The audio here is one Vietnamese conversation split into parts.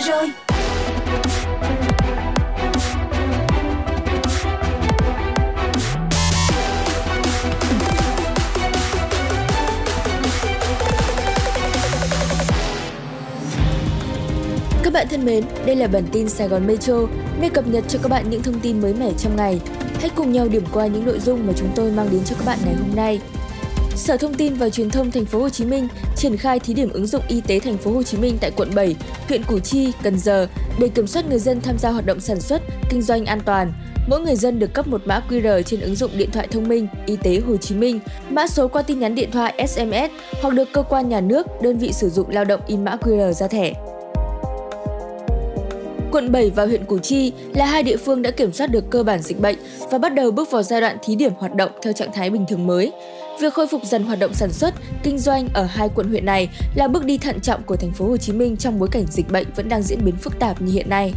giờ rồi Các bạn thân mến, đây là bản tin Sài Gòn Metro, nơi cập nhật cho các bạn những thông tin mới mẻ trong ngày. Hãy cùng nhau điểm qua những nội dung mà chúng tôi mang đến cho các bạn ngày hôm nay. Sở Thông tin và Truyền thông Thành phố Hồ Chí Minh triển khai thí điểm ứng dụng y tế Thành phố Hồ Chí Minh tại quận 7, huyện Củ Chi, Cần Giờ để kiểm soát người dân tham gia hoạt động sản xuất, kinh doanh an toàn. Mỗi người dân được cấp một mã QR trên ứng dụng điện thoại thông minh Y tế Hồ Chí Minh, mã số qua tin nhắn điện thoại SMS hoặc được cơ quan nhà nước, đơn vị sử dụng lao động in mã QR ra thẻ. Quận 7 và huyện Củ Chi là hai địa phương đã kiểm soát được cơ bản dịch bệnh và bắt đầu bước vào giai đoạn thí điểm hoạt động theo trạng thái bình thường mới. Việc khôi phục dần hoạt động sản xuất, kinh doanh ở hai quận huyện này là bước đi thận trọng của thành phố Hồ Chí Minh trong bối cảnh dịch bệnh vẫn đang diễn biến phức tạp như hiện nay.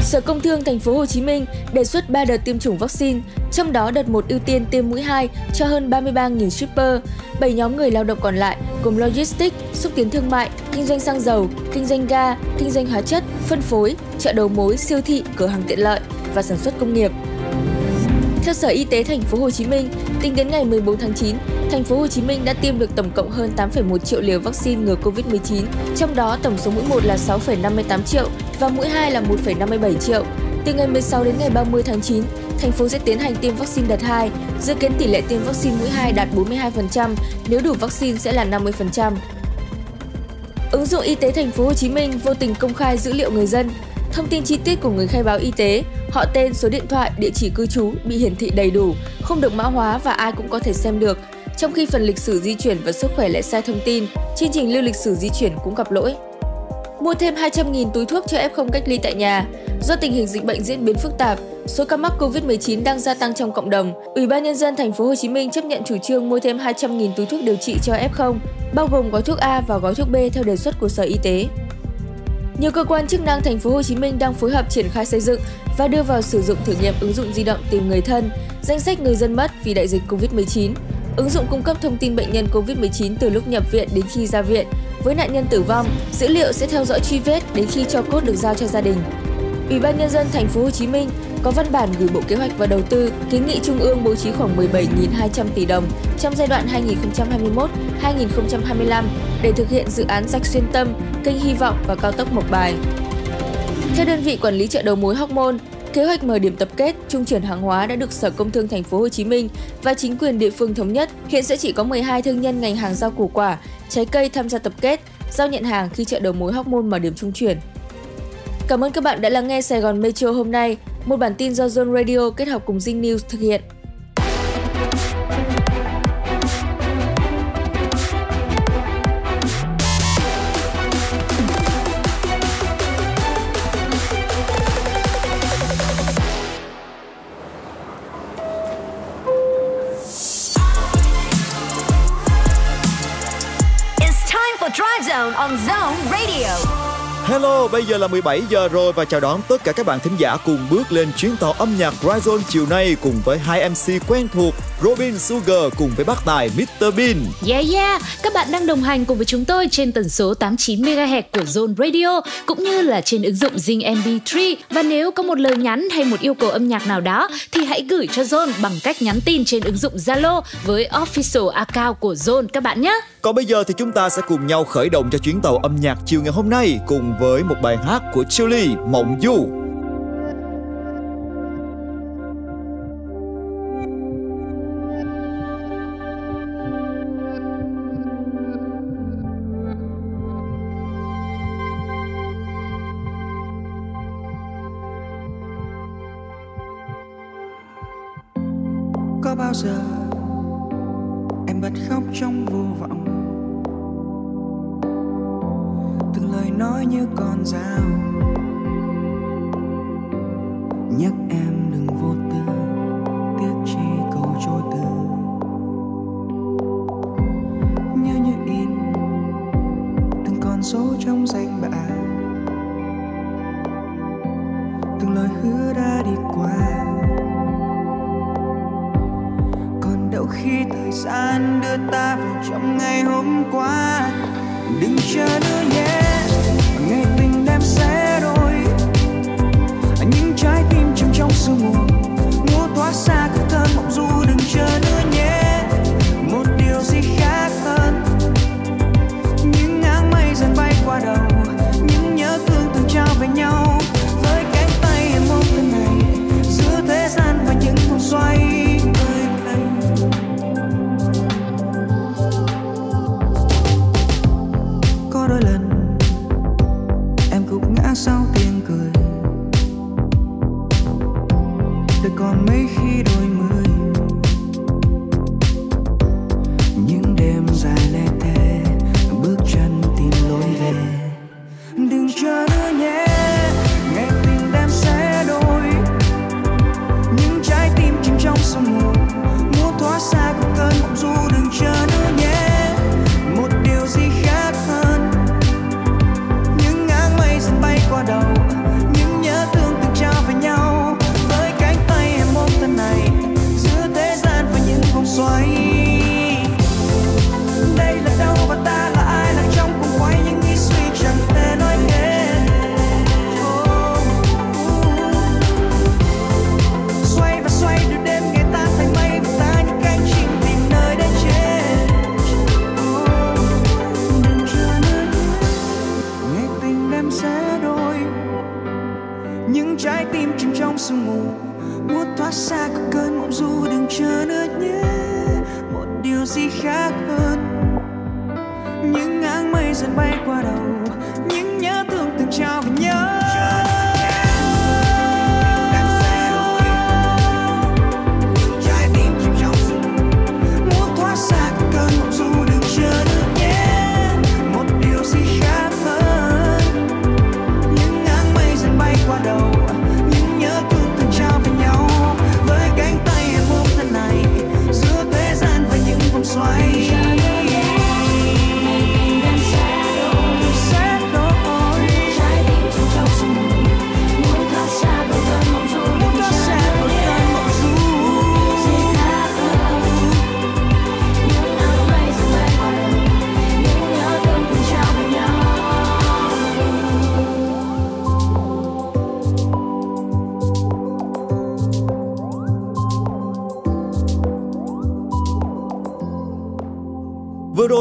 Sở Công Thương Thành phố Hồ Chí Minh đề xuất 3 đợt tiêm chủng vaccine, trong đó đợt 1 ưu tiên tiêm mũi 2 cho hơn 33.000 shipper, 7 nhóm người lao động còn lại gồm logistics, xúc tiến thương mại, kinh doanh xăng dầu, kinh doanh ga, kinh doanh hóa chất, phân phối, chợ đầu mối, siêu thị, cửa hàng tiện lợi và sản xuất công nghiệp. Theo Sở Y tế Thành phố Hồ Chí Minh, tính đến ngày 14 tháng 9, Thành phố Hồ Chí Minh đã tiêm được tổng cộng hơn 8,1 triệu liều vaccine ngừa Covid-19, trong đó tổng số mũi 1 là 6,58 triệu và mũi 2 là 1,57 triệu. Từ ngày 16 đến ngày 30 tháng 9, thành phố sẽ tiến hành tiêm vaccine đợt 2, dự kiến tỷ lệ tiêm vaccine mũi 2 đạt 42%, nếu đủ vaccine sẽ là 50%. Ứng dụng y tế thành phố Hồ Chí Minh vô tình công khai dữ liệu người dân, thông tin chi tiết của người khai báo y tế, họ tên, số điện thoại, địa chỉ cư trú bị hiển thị đầy đủ, không được mã hóa và ai cũng có thể xem được. Trong khi phần lịch sử di chuyển và sức khỏe lại sai thông tin, chương trình lưu lịch sử di chuyển cũng gặp lỗi. Mua thêm 200.000 túi thuốc cho F0 cách ly tại nhà. Do tình hình dịch bệnh diễn biến phức tạp, số ca mắc Covid-19 đang gia tăng trong cộng đồng, Ủy ban nhân dân thành phố Hồ Chí Minh chấp nhận chủ trương mua thêm 200.000 túi thuốc điều trị cho F0, bao gồm gói thuốc A và gói thuốc B theo đề xuất của Sở Y tế. Nhiều cơ quan chức năng thành phố Hồ Chí Minh đang phối hợp triển khai xây dựng và đưa vào sử dụng thử nghiệm ứng dụng di động tìm người thân, danh sách người dân mất vì đại dịch Covid-19. Ứng dụng cung cấp thông tin bệnh nhân COVID-19 từ lúc nhập viện đến khi ra viện. Với nạn nhân tử vong, dữ liệu sẽ theo dõi truy vết đến khi cho cốt được giao cho gia đình. Ủy ban nhân dân thành phố Hồ Chí Minh có văn bản gửi Bộ Kế hoạch và Đầu tư kiến nghị Trung ương bố trí khoảng 17.200 tỷ đồng trong giai đoạn 2021-2025 để thực hiện dự án rạch xuyên tâm, kênh Hy vọng và cao tốc Mộc Bài. Theo đơn vị quản lý chợ đầu mối Hóc Môn, Kế hoạch mở điểm tập kết, trung chuyển hàng hóa đã được Sở Công Thương Thành phố Hồ Chí Minh và chính quyền địa phương thống nhất. Hiện sẽ chỉ có 12 thương nhân ngành hàng rau củ quả, trái cây tham gia tập kết, giao nhận hàng khi chợ đầu mối Hóc Môn mở điểm trung chuyển. Cảm ơn các bạn đã lắng nghe Sài Gòn Metro hôm nay, một bản tin do Zone Radio kết hợp cùng Zing News thực hiện. Hello, bây giờ là 17 giờ rồi và chào đón tất cả các bạn thính giả cùng bước lên chuyến tàu âm nhạc Ryzone chiều nay cùng với hai MC quen thuộc Robin Sugar cùng với bác tài Mr Bean. Yeah yeah, các bạn đang đồng hành cùng với chúng tôi trên tần số 89 MHz của Zone Radio cũng như là trên ứng dụng Zing MP3 và nếu có một lời nhắn hay một yêu cầu âm nhạc nào đó thì hãy gửi cho Zone bằng cách nhắn tin trên ứng dụng Zalo với official account của Zone các bạn nhé. Còn bây giờ thì chúng ta sẽ cùng nhau khởi động cho chuyến tàu âm nhạc chiều ngày hôm nay cùng với với một bài hát của Julie Mộng Du.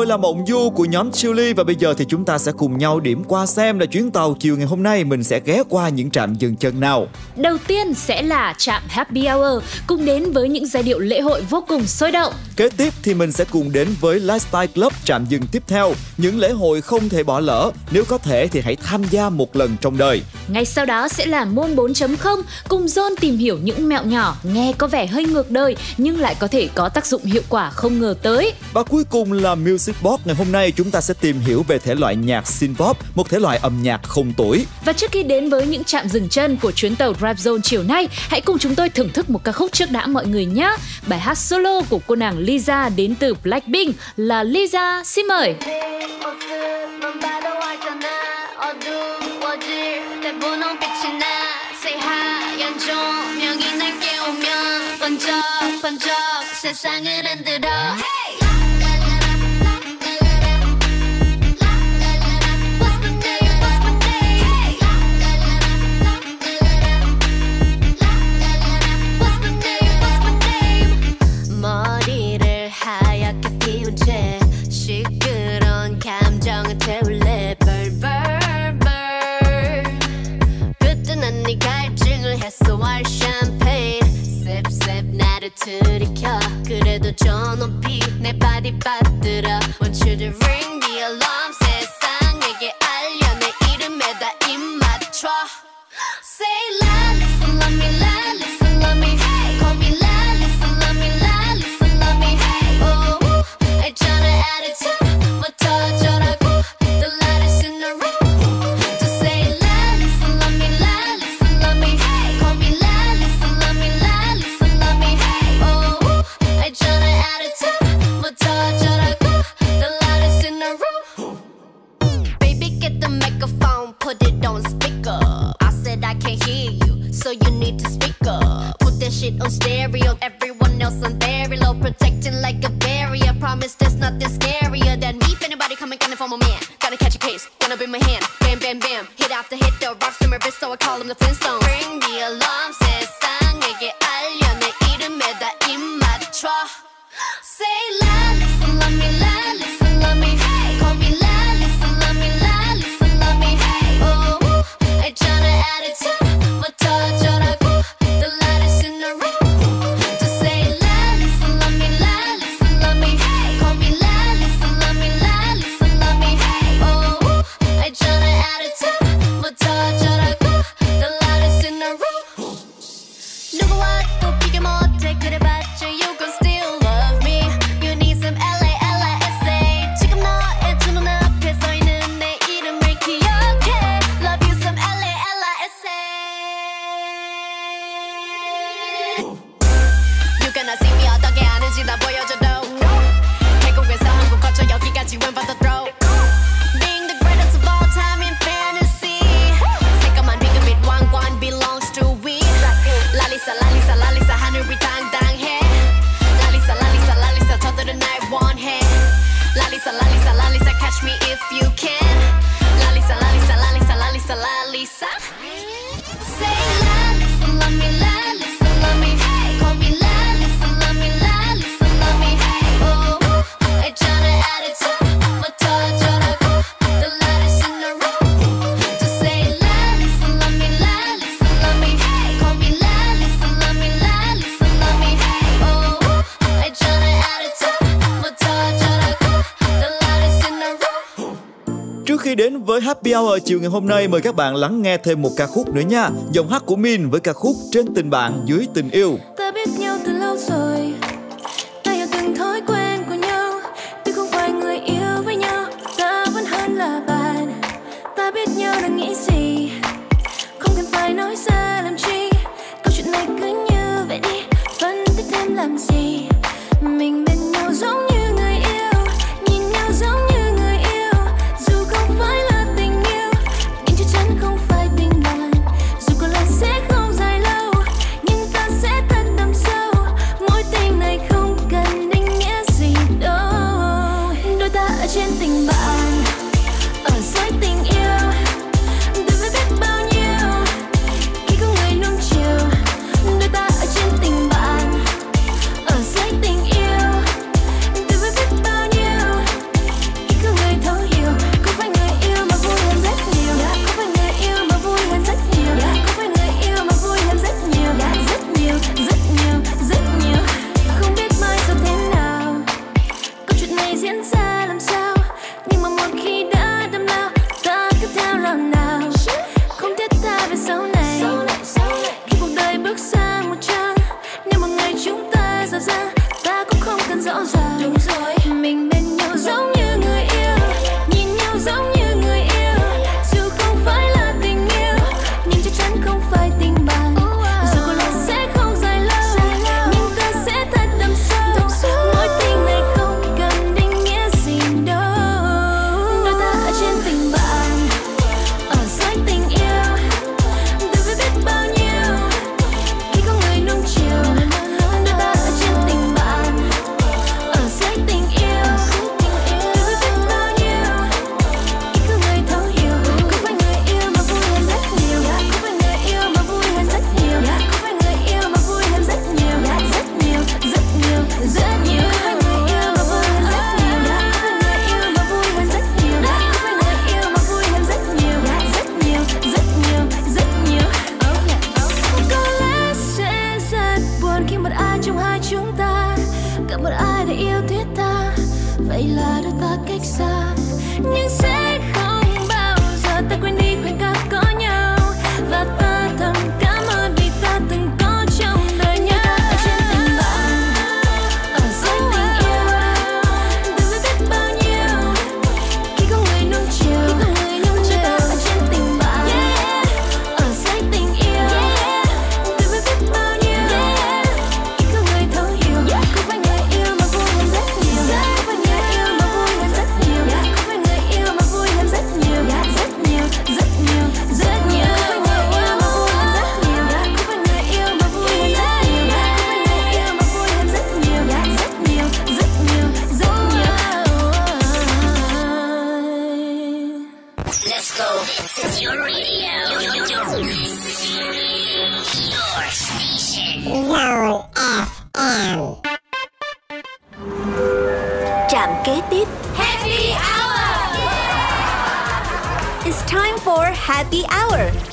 Rồi là mộng du của nhóm Chili và bây giờ thì chúng ta sẽ cùng nhau điểm qua xem là chuyến tàu chiều ngày hôm nay mình sẽ ghé qua những trạm dừng chân nào. Đầu tiên sẽ là trạm Happy Hour cùng đến với những giai điệu lễ hội vô cùng sôi động. Kế tiếp thì mình sẽ cùng đến với Lifestyle Club trạm dừng tiếp theo, những lễ hội không thể bỏ lỡ, nếu có thể thì hãy tham gia một lần trong đời. Ngay sau đó sẽ là môn 4.0 cùng John tìm hiểu những mẹo nhỏ nghe có vẻ hơi ngược đời nhưng lại có thể có tác dụng hiệu quả không ngờ tới. Và cuối cùng là Music Box ngày hôm nay chúng ta sẽ tìm hiểu về thể loại nhạc synth-pop, một thể loại âm nhạc không tuổi. Và trước khi đến với những trạm dừng chân của chuyến tàu Drive Zone chiều nay, hãy cùng chúng tôi thưởng thức một ca khúc trước đã mọi người nhé. Bài hát solo của cô nàng Lisa đến từ Blackpink là Lisa, xin mời. 모습만 봐도 알잖아 어두워질 때 분홍빛이 나 Say 하얀 조명이 날 깨우면 번쩍번쩍 세상을 흔들어 What's 갈증을 해소할 샴페인 Sip sip 나를 들이켜. 그래도 저 높이 내 바디 받들어 Want you to ring the alarm. 세상에게 알려. 내 이름에다 입 맞춰. Say listen, shit on stereo, everyone else on very low, protecting like a barrier. Promise there's nothing scarier than me. If anybody coming, gonna form a man. Gotta catch a case, gonna be my hand. Bam, bam, bam. Hit after hit, the rocks in my wrist, so I call them the Flintstones. Với Happy Hour chiều ngày hôm nay, mời các bạn lắng nghe thêm một ca khúc nữa nha. Giọng hát của Min với ca khúc Trên tình bạn dưới tình yêu. ta biết nhau từ lâu rồi. Ta hiểu từng thói quen của nhau. Tuy không phải người yêu với nhau ta vẫn hơn là bạn. Ta biết nhau đang nghĩ gì? Không cần phải nói ra làm chi. Câu chuyện này cứ như vậy đi phân tích thêm làm gì? Go. This is your radio. Your station. Trạm kế tiếp. Happy Hour. It's time for Happy Hour.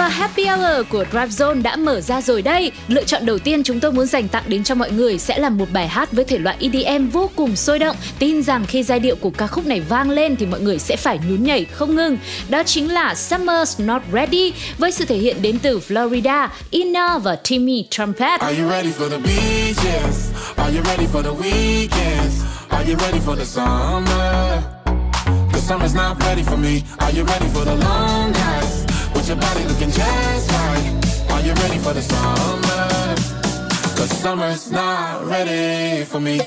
Và Happy Hour của Drive Zone đã mở ra rồi đây. Lựa chọn đầu tiên chúng tôi muốn dành tặng đến cho mọi người sẽ là một bài hát với thể loại EDM vô cùng sôi động. Tin rằng khi giai điệu của ca khúc này vang lên thì mọi người sẽ phải nhún nhảy không ngừng. Đó chính là Summer's Not Ready với sự thể hiện đến từ Florida, Ina và Timmy Trumpet. Are you ready for the beaches? Are you ready for the weekends? Are you ready for the summer? The summer's not ready for me. Are you ready for the long nights? With your body looking just right. Are you ready for the summer? Cause summer's not ready for me.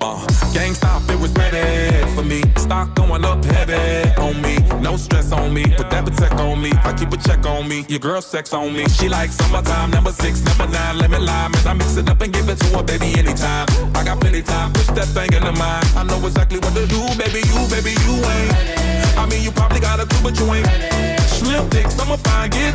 Uh, gang stop, it was ready for me. Stock going up heavy on me. No stress on me. Put that protect on me. I keep a check on me. Your girl sex on me. She like summertime, number six, number nine, lemon lime. And I mix it up and give it to her, baby, anytime. I got plenty time, push that thing in into mine. I know exactly what to do, baby. You, baby, you ain't. I mean, you probably got a clue, but you ain't. Slim dicks, I'ma find it.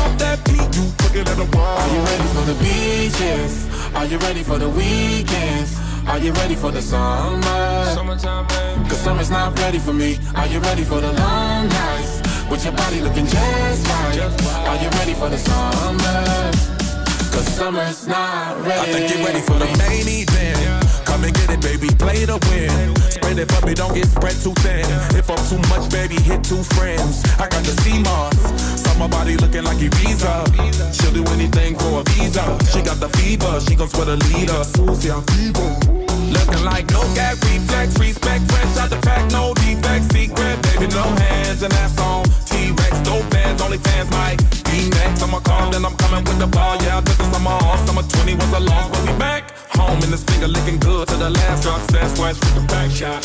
Off that beat, you looking at the wall. Are you ready for the beaches? Are you ready for the weekends? Are you ready for the summer? Summertime, baby. Cause summer's not ready for me. Are you ready for the long nights? With your body looking just right. Are you ready for the summer? Cause summer's not ready. I think you're ready for the main event. Cause come and get it, baby. Play to win. Spread it for me, don't get spread too thin. If I'm too much, baby, hit two friends. I got the sea moss. Saw my body looking like Ibiza. She'll do anything for a visa. She got the fever, she gon' sweat a leader. Susie, I'm fever. Looking like no gag reflex, respect, fresh out the pack, no defects, secret, baby, no hands, and that's on T-Rex, dope fans, only fans might be next. I'm a call, then I'm coming with the ball, yeah, I took the summer off, summer 20 was a loss, but we back home, and this finger looking good to the last drop, west with the back shot.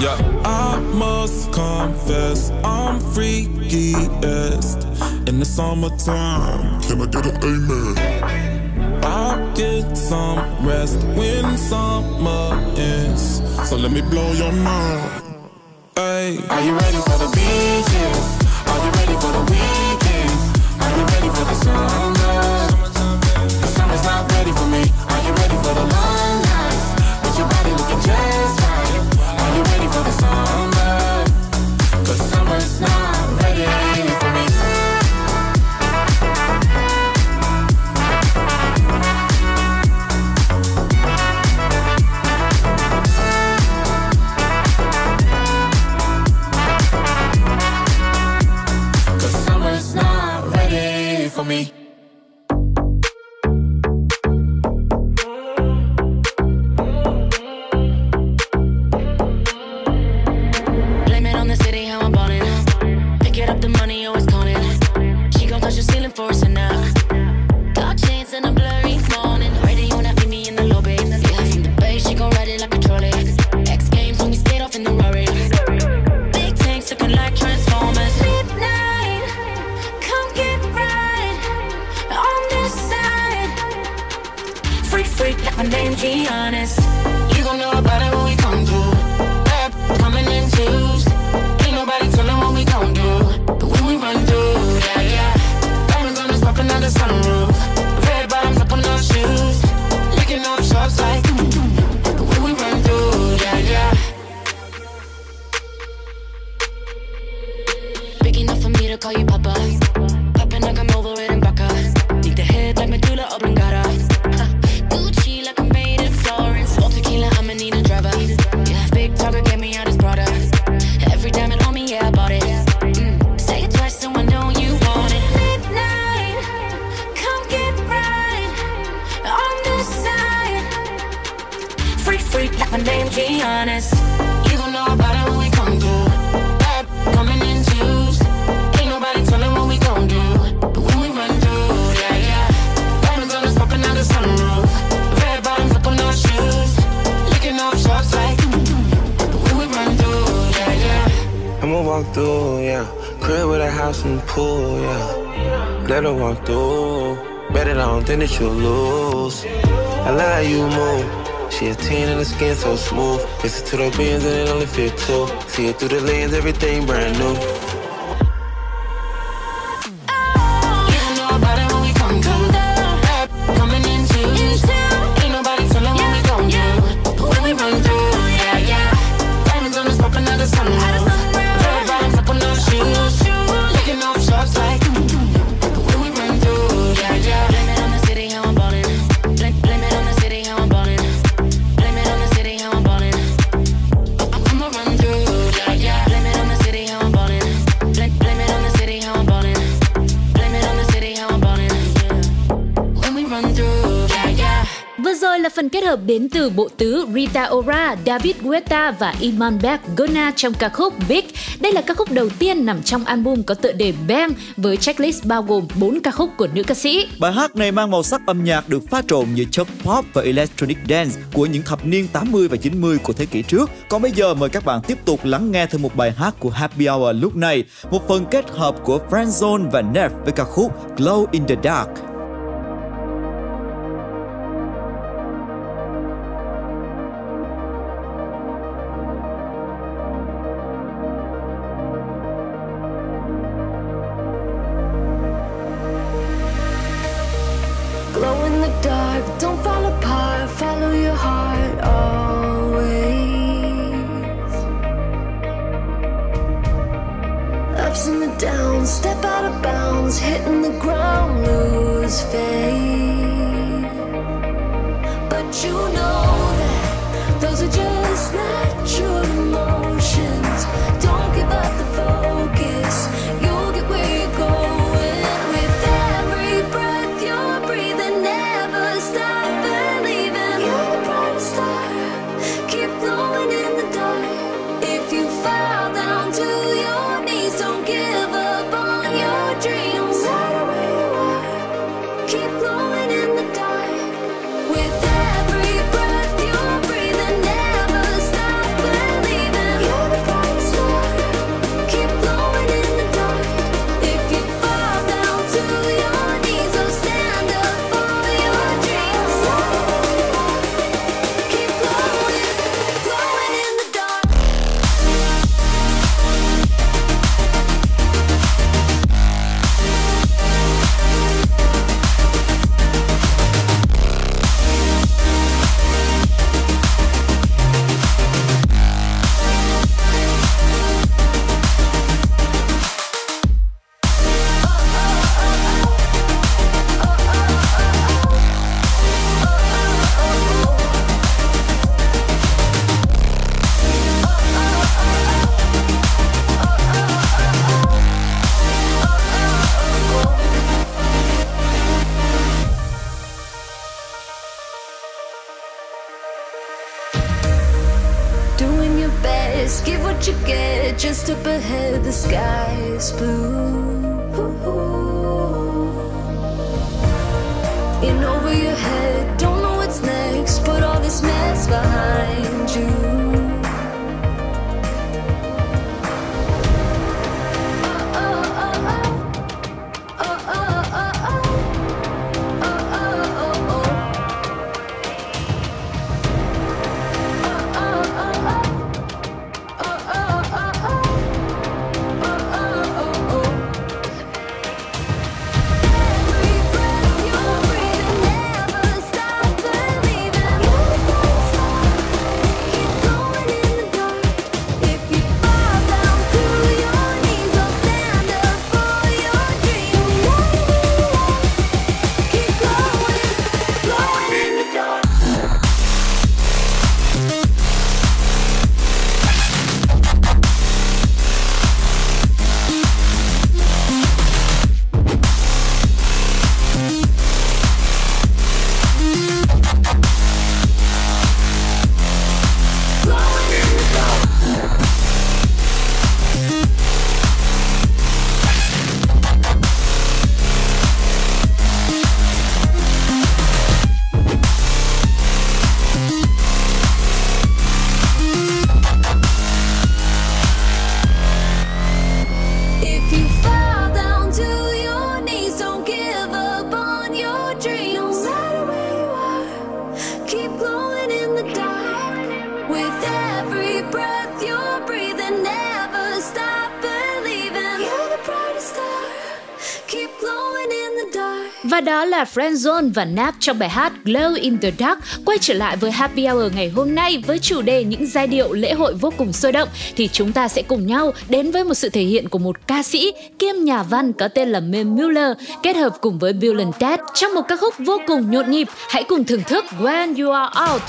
Yeah. I must confess, I'm freakiest in the summertime. Can I get an amen? I'll get some rest when summer ends. So let me blow your mind. Hey. Are you ready for the beaches? Are you ready for the weekends? Are you ready for the summer? The summer's not ready for me. Touch the ceiling for. Dark shades and a blurry morning. Ready me in the lobby. Yeah, from the she gon' ride it like a trolley. X Games off in the. Big like Transformers. Midnight, come get on this side. Freak, freak, like my name, G Listen to the beans and it only fit two. See it through the lens, everything brand new. Từ bộ tứ Rita Ora, David Guetta và Iman Beck Gona trong ca khúc Big. Đây là ca khúc đầu tiên nằm trong album có tựa đề Bang với checklist bao gồm 4 ca khúc của nữ ca sĩ. Bài hát này mang màu sắc âm nhạc được pha trộn như chất pop và electronic dance của những thập niên 80 và 90 của thế kỷ trước. Còn bây giờ mời các bạn tiếp tục lắng nghe thêm một bài hát của Happy Hour lúc này, một phần kết hợp của Friendzone và Neff với ca khúc Glow in the Dark. Friendzone và Nap trong bài hát Glow in the Dark quay trở lại với Happy Hour ngày hôm nay với chủ đề những giai điệu lễ hội vô cùng sôi động, thì chúng ta sẽ cùng nhau đến với một sự thể hiện của một ca sĩ kiêm nhà văn có tên là Mem Muller, kết hợp cùng với Bill and Ted trong một ca khúc vô cùng nhộn nhịp. Hãy cùng thưởng thức When You Are Out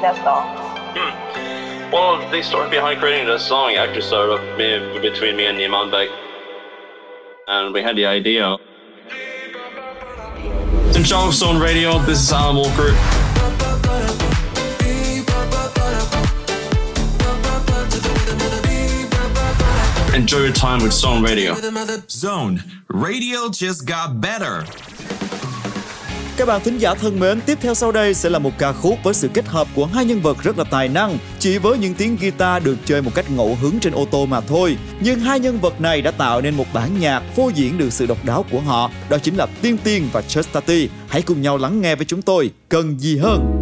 creating that song? Well, the story behind creating that song actually started up between me and Iman Beck. And we had the idea. In Johnstone Radio, this is Alan Walker. Enjoy your time with Zone Radio. Zone Radio just got better. Các bạn thính giả thân mến, tiếp theo sau đây sẽ là một ca khúc với sự kết hợp của hai nhân vật rất là tài năng, chỉ với những tiếng guitar được chơi một cách ngẫu hứng trên ô tô mà thôi. Nhưng hai nhân vật này đã tạo nên một bản nhạc phô diễn được sự độc đáo của họ, đó chính là Tiên Tiên và Chastity. Hãy cùng nhau lắng nghe với chúng tôi, cần gì hơn.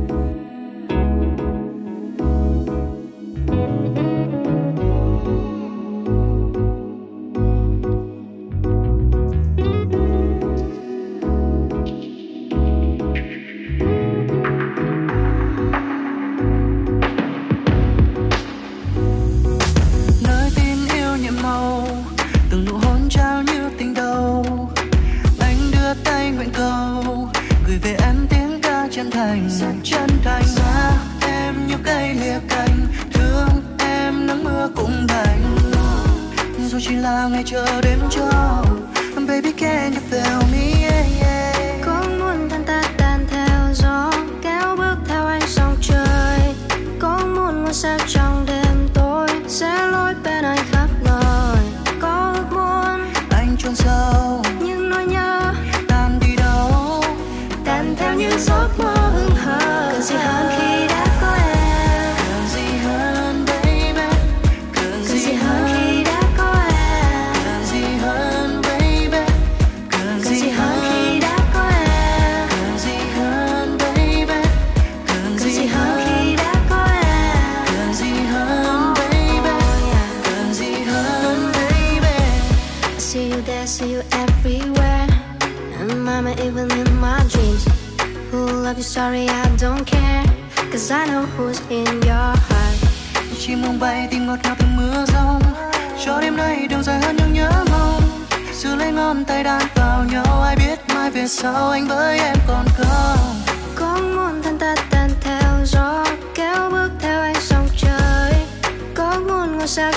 see you there, see you everywhere. And mama even in my dreams. Who love you, sorry I don't care. Cause I know who's in your heart. Chim mong bay tim ngọt ngào từng mưa rông. Cho đêm nay đường dài hơn những nhớ mong. Giữ lấy ngón tay đan vào nhau. Ai biết mai về sau anh với em còn không? Có ngón thân ta tan theo gió Kéo bước theo anh sông trời. Có ngôn ngôi sao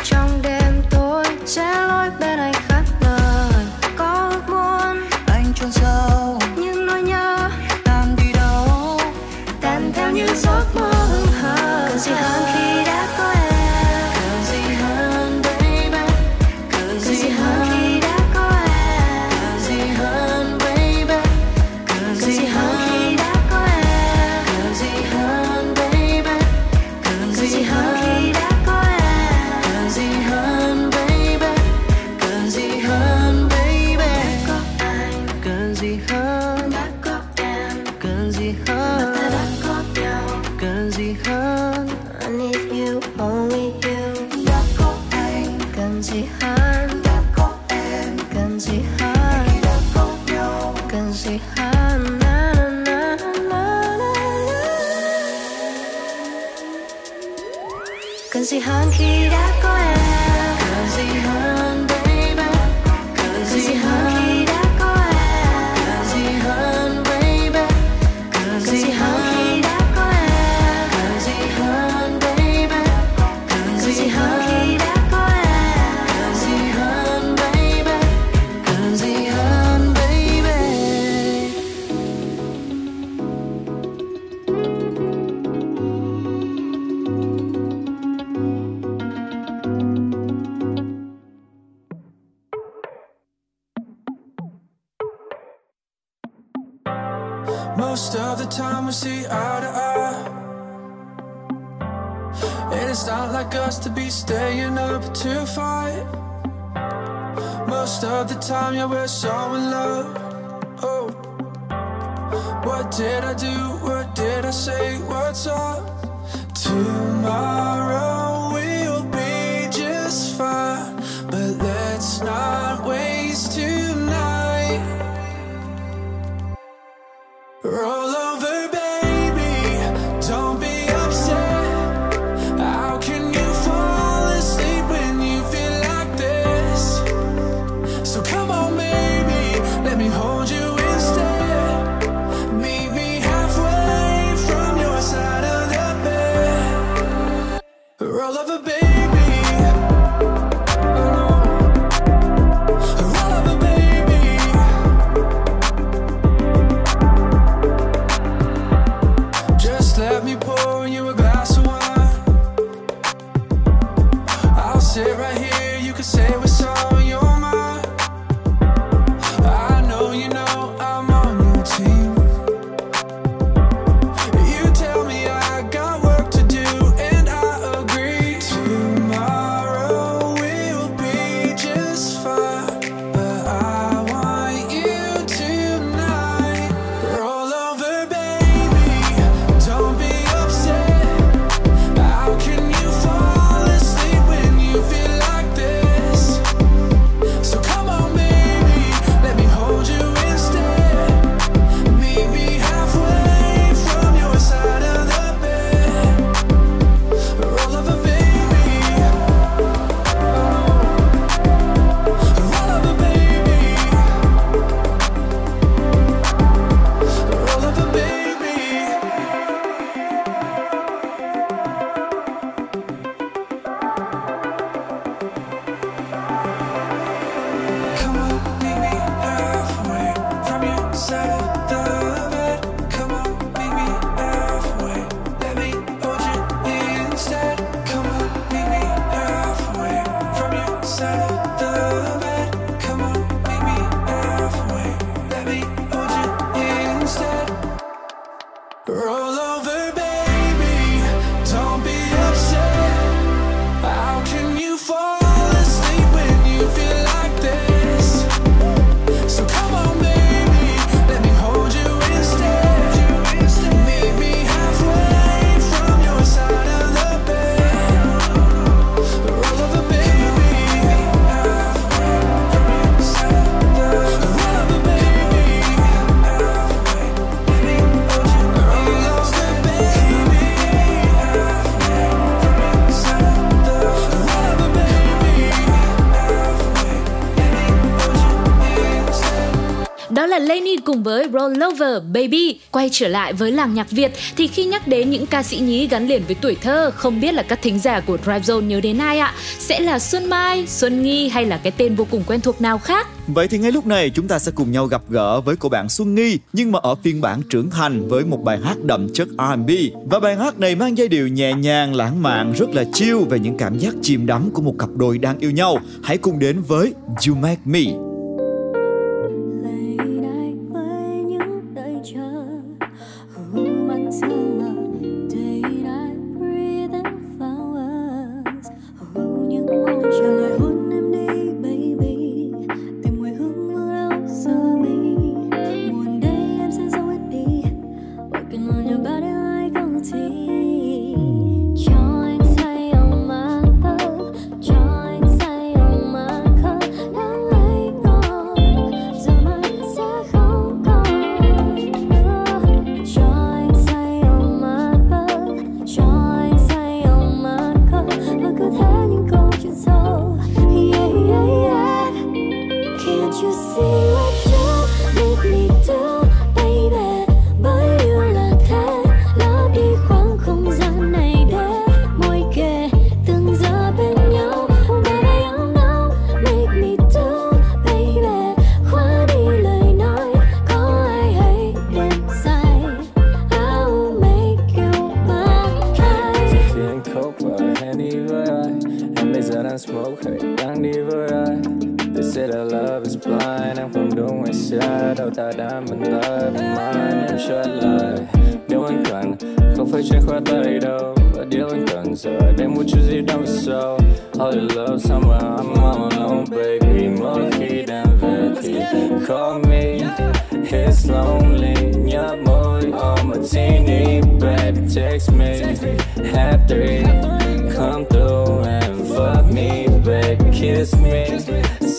Baby. Quay trở lại với làng nhạc Việt thì khi nhắc đến những ca sĩ nhí gắn liền với tuổi thơ, không biết là các thính giả của Drive Zone nhớ đến ai ạ? Sẽ là Xuân Mai, Xuân Nghi hay là cái tên vô cùng quen thuộc nào khác? Vậy thì ngay lúc này chúng ta sẽ cùng nhau gặp gỡ với cô bạn Xuân Nghi nhưng mà ở phiên bản trưởng thành với một bài hát đậm chất R&B. Và bài hát này mang giai điệu nhẹ nhàng, lãng mạn, rất là chill về những cảm giác chìm đắm của một cặp đôi đang yêu nhau. Hãy cùng đến với You Make Me.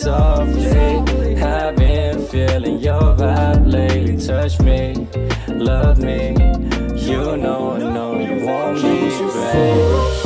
softly. I've been feeling your vibe lately. Touch me, love me. You know I know you want me, babe.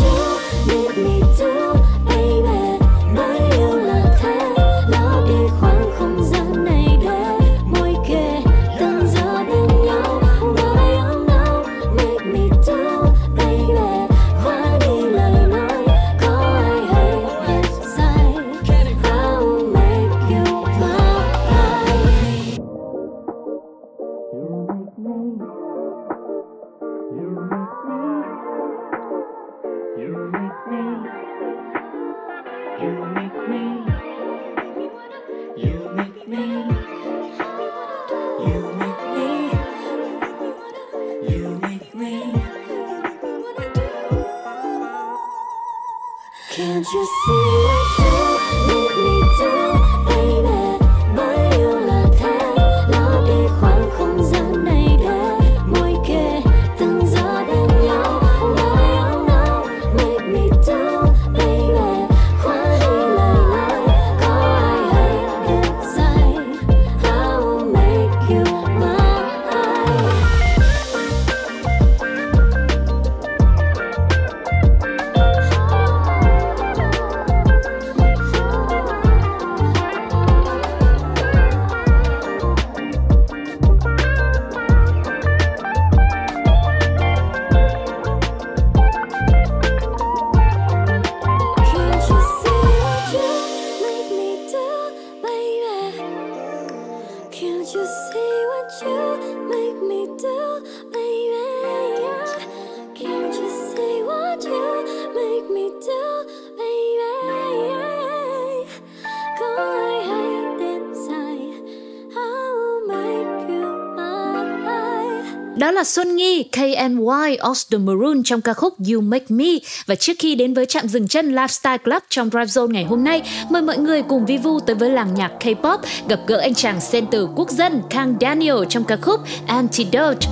là Xuân Nghi, KNY, Off the Maroon trong ca khúc You Make Me. Và trước khi đến với trạm dừng chân Lifestyle Club trong Drive Zone ngày hôm nay, mời mọi người cùng vi vu tới với làng nhạc K-pop gặp gỡ anh chàng center quốc dân Kang Daniel trong ca khúc Antidote.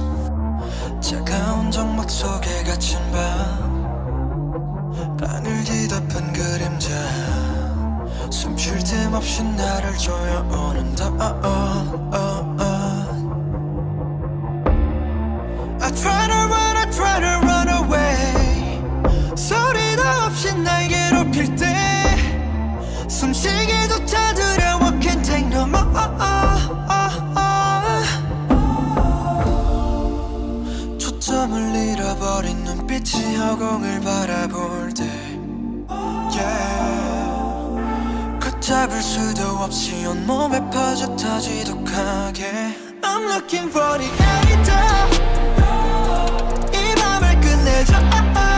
차가운 정막 속에 갇힌 밤 하늘 뒤덮은 그림자 숨 쉴 틈 없이 나를 조여오는 더 try to run, I try to run away 소리도 없이 날 괴롭힐 때 숨쉬기조차 두려워 Can't take no more 초점을 잃어버린 눈빛이 허공을 바라볼 때 yeah. 걷잡을 수도 없이 온몸에 퍼져 터지독하게 I'm looking for the 이 밤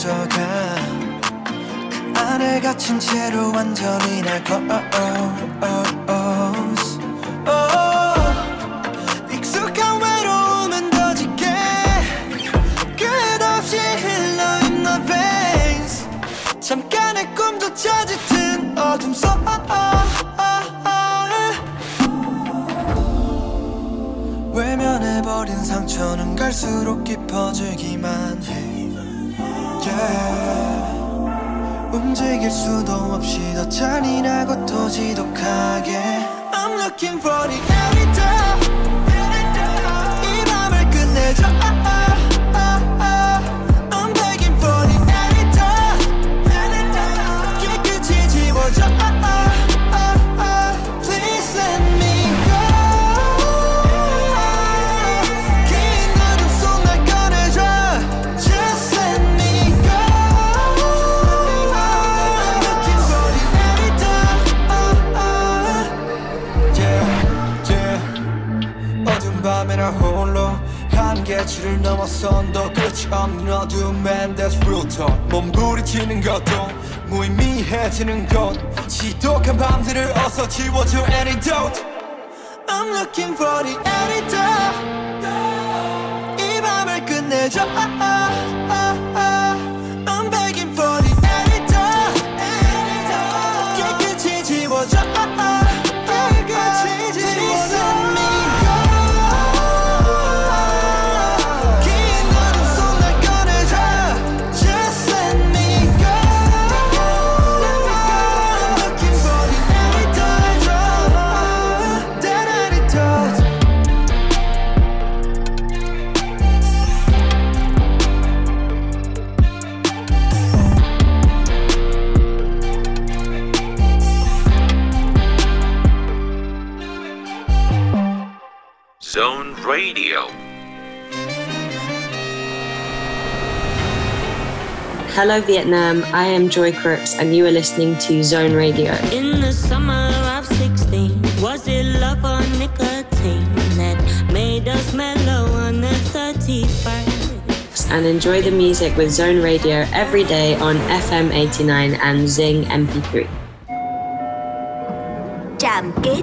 거칠어져가 그 안에 갇힌 채로 완전히 날 oh. 익숙한 외로움은 더 짙게 끝없이 흘러 in my veins 잠깐의 꿈조차 짙은 어둠 속 외면해버린 상처는 갈수록 깊어지기만 해. 움직일 수도 없이 더 잔인하고 더 지독하게. I'm looking for the antidote 이 밤을 끝내줘 선더 끝이 없는 어둠엔 That's real talk 몸부리치는 것도 무의미해지는 것 지독한 밤들을 어서 지워줘 Antidote I'm looking for the antidote 이 밤을 끝내줘 Radio. Hello, Vietnam. I am Joy Crooks, and you are listening to Zone Radio. In the summer of 16, was it love or nicotine that made us mellow on the 31st? And enjoy the music with Zone Radio every day on FM 89 and Zing MP3. Trạm kế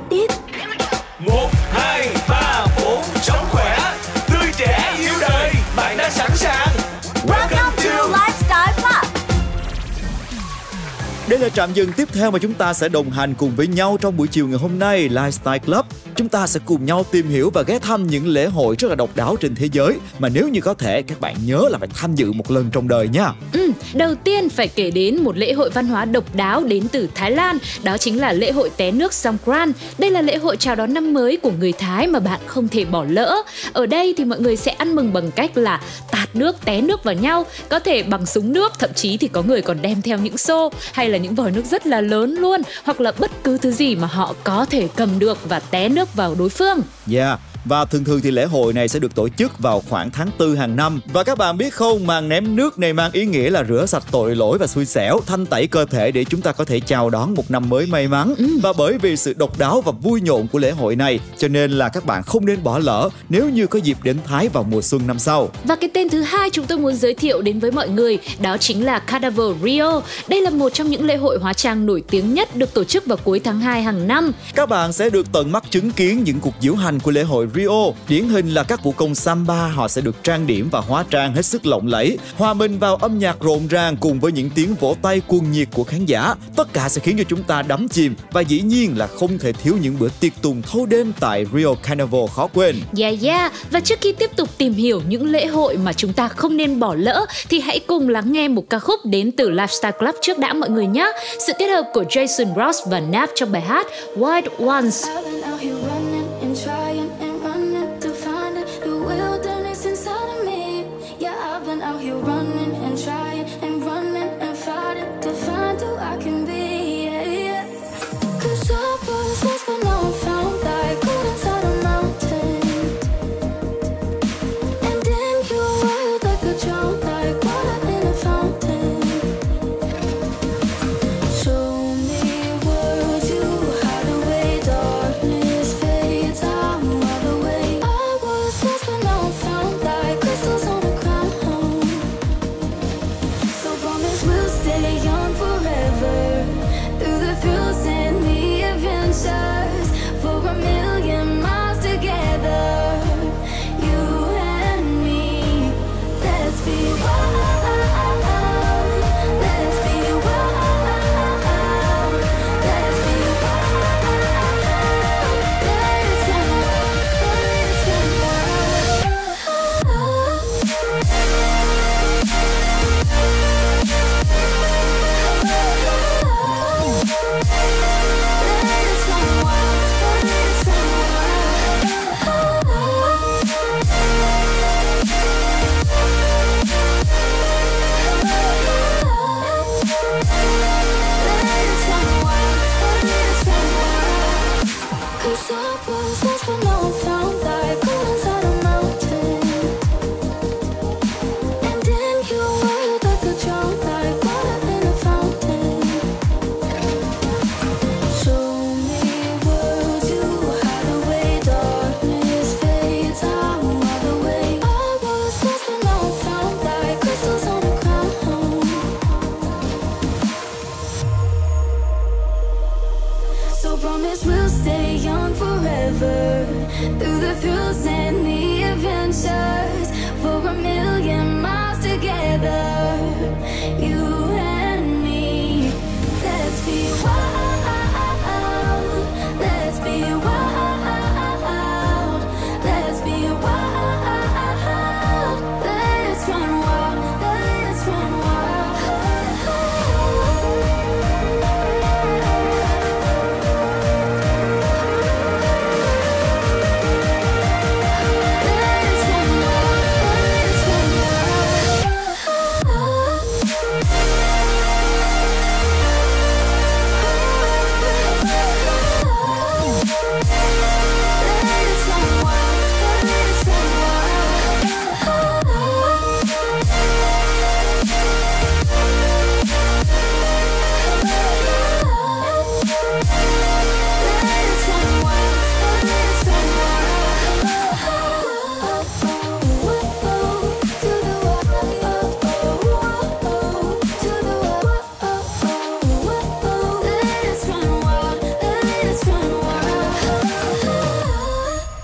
Đây trạm dừng tiếp theo mà chúng ta sẽ đồng hành cùng với nhau trong buổi chiều ngày hôm nay Lifestyle Club. Chúng ta sẽ cùng nhau tìm hiểu và ghé thăm những lễ hội rất là độc đáo trên thế giới mà nếu như có thể các bạn nhớ là phải tham dự một lần trong đời nha. Ừ, đầu tiên phải kể đến một lễ hội văn hóa độc đáo đến từ Thái Lan, đó chính là lễ hội té nước Songkran. Đây là lễ hội chào đón năm mới của người Thái mà bạn không thể bỏ lỡ. Ở đây thì mọi người sẽ ăn mừng bằng cách là tạt nước, té nước vào nhau, có thể bằng súng nước, thậm chí thì có người còn đem theo những xô hay là những vòi nước rất là lớn luôn, hoặc là bất cứ thứ gì mà họ có thể cầm được và té nước vào đối phương. Yeah. Và thường thường thì lễ hội này sẽ được tổ chức vào khoảng tháng 4 hàng năm Và các bạn biết không, màn ném nước này mang ý nghĩa là rửa sạch tội lỗi và xui xẻo Thanh tẩy cơ thể để chúng ta có thể chào đón một năm mới may mắn Và bởi vì sự độc đáo và vui nhộn của lễ hội này Cho nên là các bạn không nên bỏ lỡ nếu như có dịp đến Thái vào mùa xuân năm sau Và cái tên thứ hai chúng tôi muốn giới thiệu đến với mọi người đó chính là Carnival Rio. Đây là một trong những lễ hội hóa trang nổi tiếng nhất được tổ chức vào cuối tháng 2 hàng năm. Các bạn sẽ được tận mắt chứng kiến những cuộc diễu hành của lễ hội Rio. Điển hình là các vũ công samba họ sẽ được trang điểm và hóa trang hết sức lộng lẫy, hòa mình vào âm nhạc rộn ràng cùng với những tiếng vỗ tay cuồng nhiệt của khán giả. Tất cả sẽ khiến cho chúng ta đắm chìm và dĩ nhiên là không thể thiếu những bữa tiệc tùng thâu đêm tại Rio Carnival khó quên. Yeah yeah, và trước khi tiếp tục tìm hiểu những lễ hội mà chúng ta không nên bỏ lỡ thì hãy cùng lắng nghe một ca khúc đến từ Lifestyle Club trước đã mọi người nhé. Sự kết hợp của Jason Ross và Nap trong bài hát Wild Ones.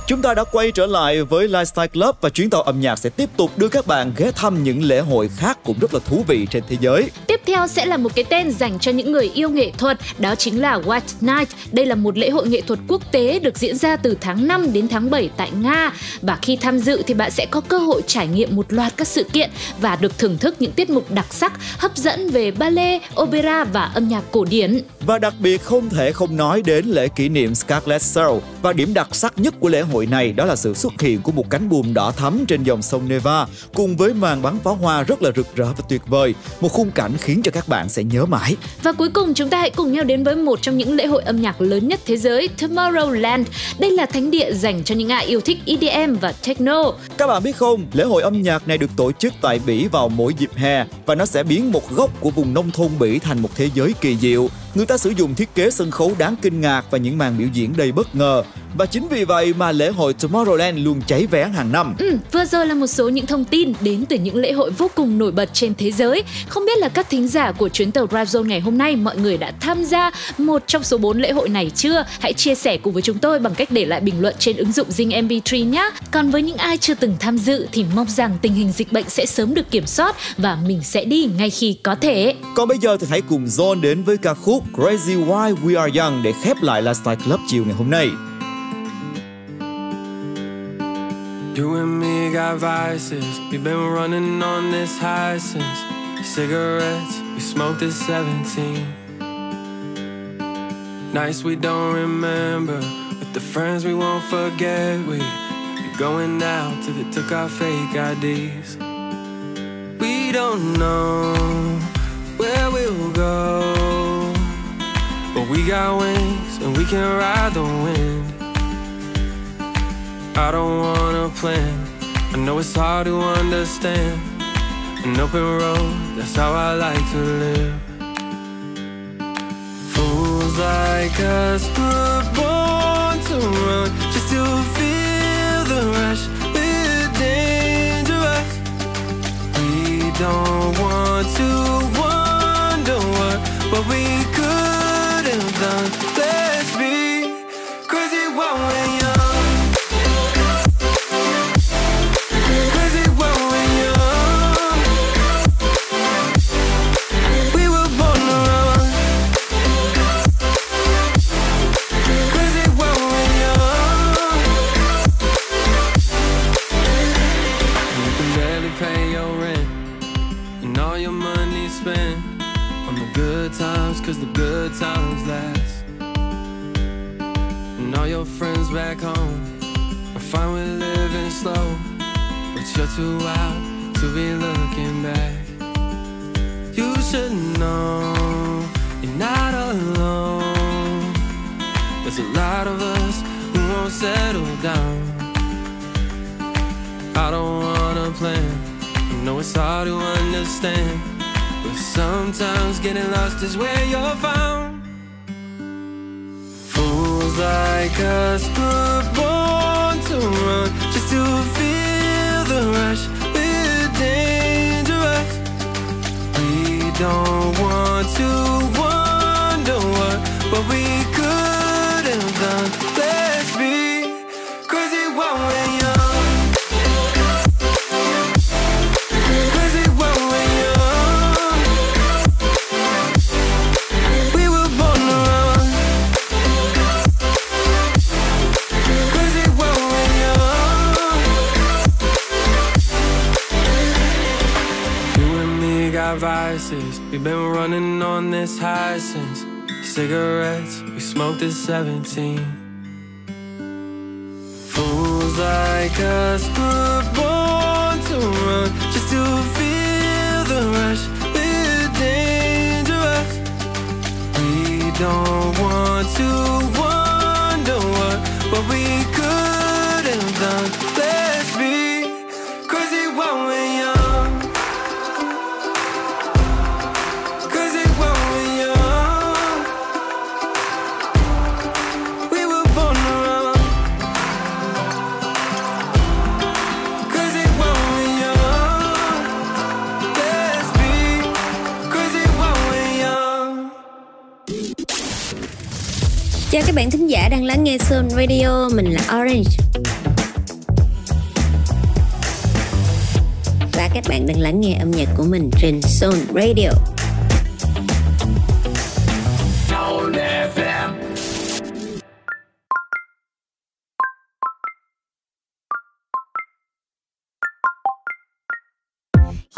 Chúng ta đã quay trở lại với Lifestyle Club và chuyến tàu âm nhạc sẽ tiếp tục đưa các bạn ghé thăm những lễ hội khác cũng rất là thú vị trên thế giới. Tiếp theo sẽ là một cái tên dành cho những người yêu nghệ thuật, đó chính là White Night. Đây là một lễ hội nghệ thuật quốc tế được diễn ra từ tháng 5 đến tháng 7 tại Nga. Và khi tham dự thì bạn sẽ có cơ hội trải nghiệm một loạt các sự kiện và được thưởng thức những tiết mục đặc sắc, hấp dẫn về ballet, opera và âm nhạc cổ điển. Và đặc biệt không thể không nói đến lễ kỷ niệm Scarlet Soul và điểm đặc sắc nhất của lễ hội này đó là sự xuất hiện của một cánh buồm đỏ thắm trên dòng sông Neva cùng với màn bắn pháo hoa rất là rực rỡ và tuyệt vời, một khung cảnh khiến cho các bạn sẽ nhớ mãi. Và cuối cùng chúng ta hãy cùng nhau đến với một trong những lễ hội âm nhạc lớn nhất thế giới, Tomorrowland. Đây là thánh địa dành cho những ai yêu thích EDM và techno. Các bạn biết không, lễ hội âm nhạc này được tổ chức tại Bỉ vào mỗi dịp hè và nó sẽ biến một góc của vùng nông thôn Bỉ thành một thế giới kỳ diệu. Người ta sử dụng thiết kế sân khấu đáng kinh ngạc và những màn biểu diễn đầy bất ngờ. Và chính vì vậy mà lễ hội Tomorrowland luôn cháy vé hàng năm. Ừ, vừa rồi là một số những thông tin đến từ những lễ hội vô cùng nổi bật trên thế giới. Không biết là các thính giả của chuyến tàu Drive Zone ngày hôm nay mọi người đã tham gia một trong số 4 lễ hội này chưa? Hãy chia sẻ cùng với chúng tôi bằng cách để lại bình luận trên ứng dụng Zing MP3 nhé. Còn với những ai chưa từng tham dự thì mong rằng tình hình dịch bệnh sẽ sớm được kiểm soát và mình sẽ đi ngay khi có thể. Còn bây giờ thì hãy cùng Zone đến với ca khúc Crazy Why We Are Young để khép lại Lifestyle Club chiều ngày hôm nay. You and me got vices. We've been running on this high since cigarettes. We smoked at 17. Nights we don't remember. With the friends we won't forget. We be going out till they took our fake IDs. We don't know where we'll go. But we got wings and we can ride the wind. I don't wanna plan. I know it's hard to understand. An open road, that's how I like to live. Fools like us were born to run just to feel the rush. We're dangerous. We don't want to wonder what what we could till. Let's be crazy one way. Your friends back home are fine with living slow, but you're too wild to be looking back. You should know you're not alone. There's a lot of us who won't settle down. I don't wanna plan. I know it's hard to understand, but sometimes getting lost is where you're found. Fools like us were born to run just to feel the rush. We're dangerous. We don't want to wonder what what we could have done. Got. We've been running on this high since cigarettes. We smoked at 17. Fools like us were born to run just to feel the rush. We're dangerous. We don't want to wonder what what we could have done. Chào các bạn thính giả đang lắng nghe Soul Radio, mình là Orange. Và các bạn đang lắng nghe âm nhạc của mình trên Soul Radio.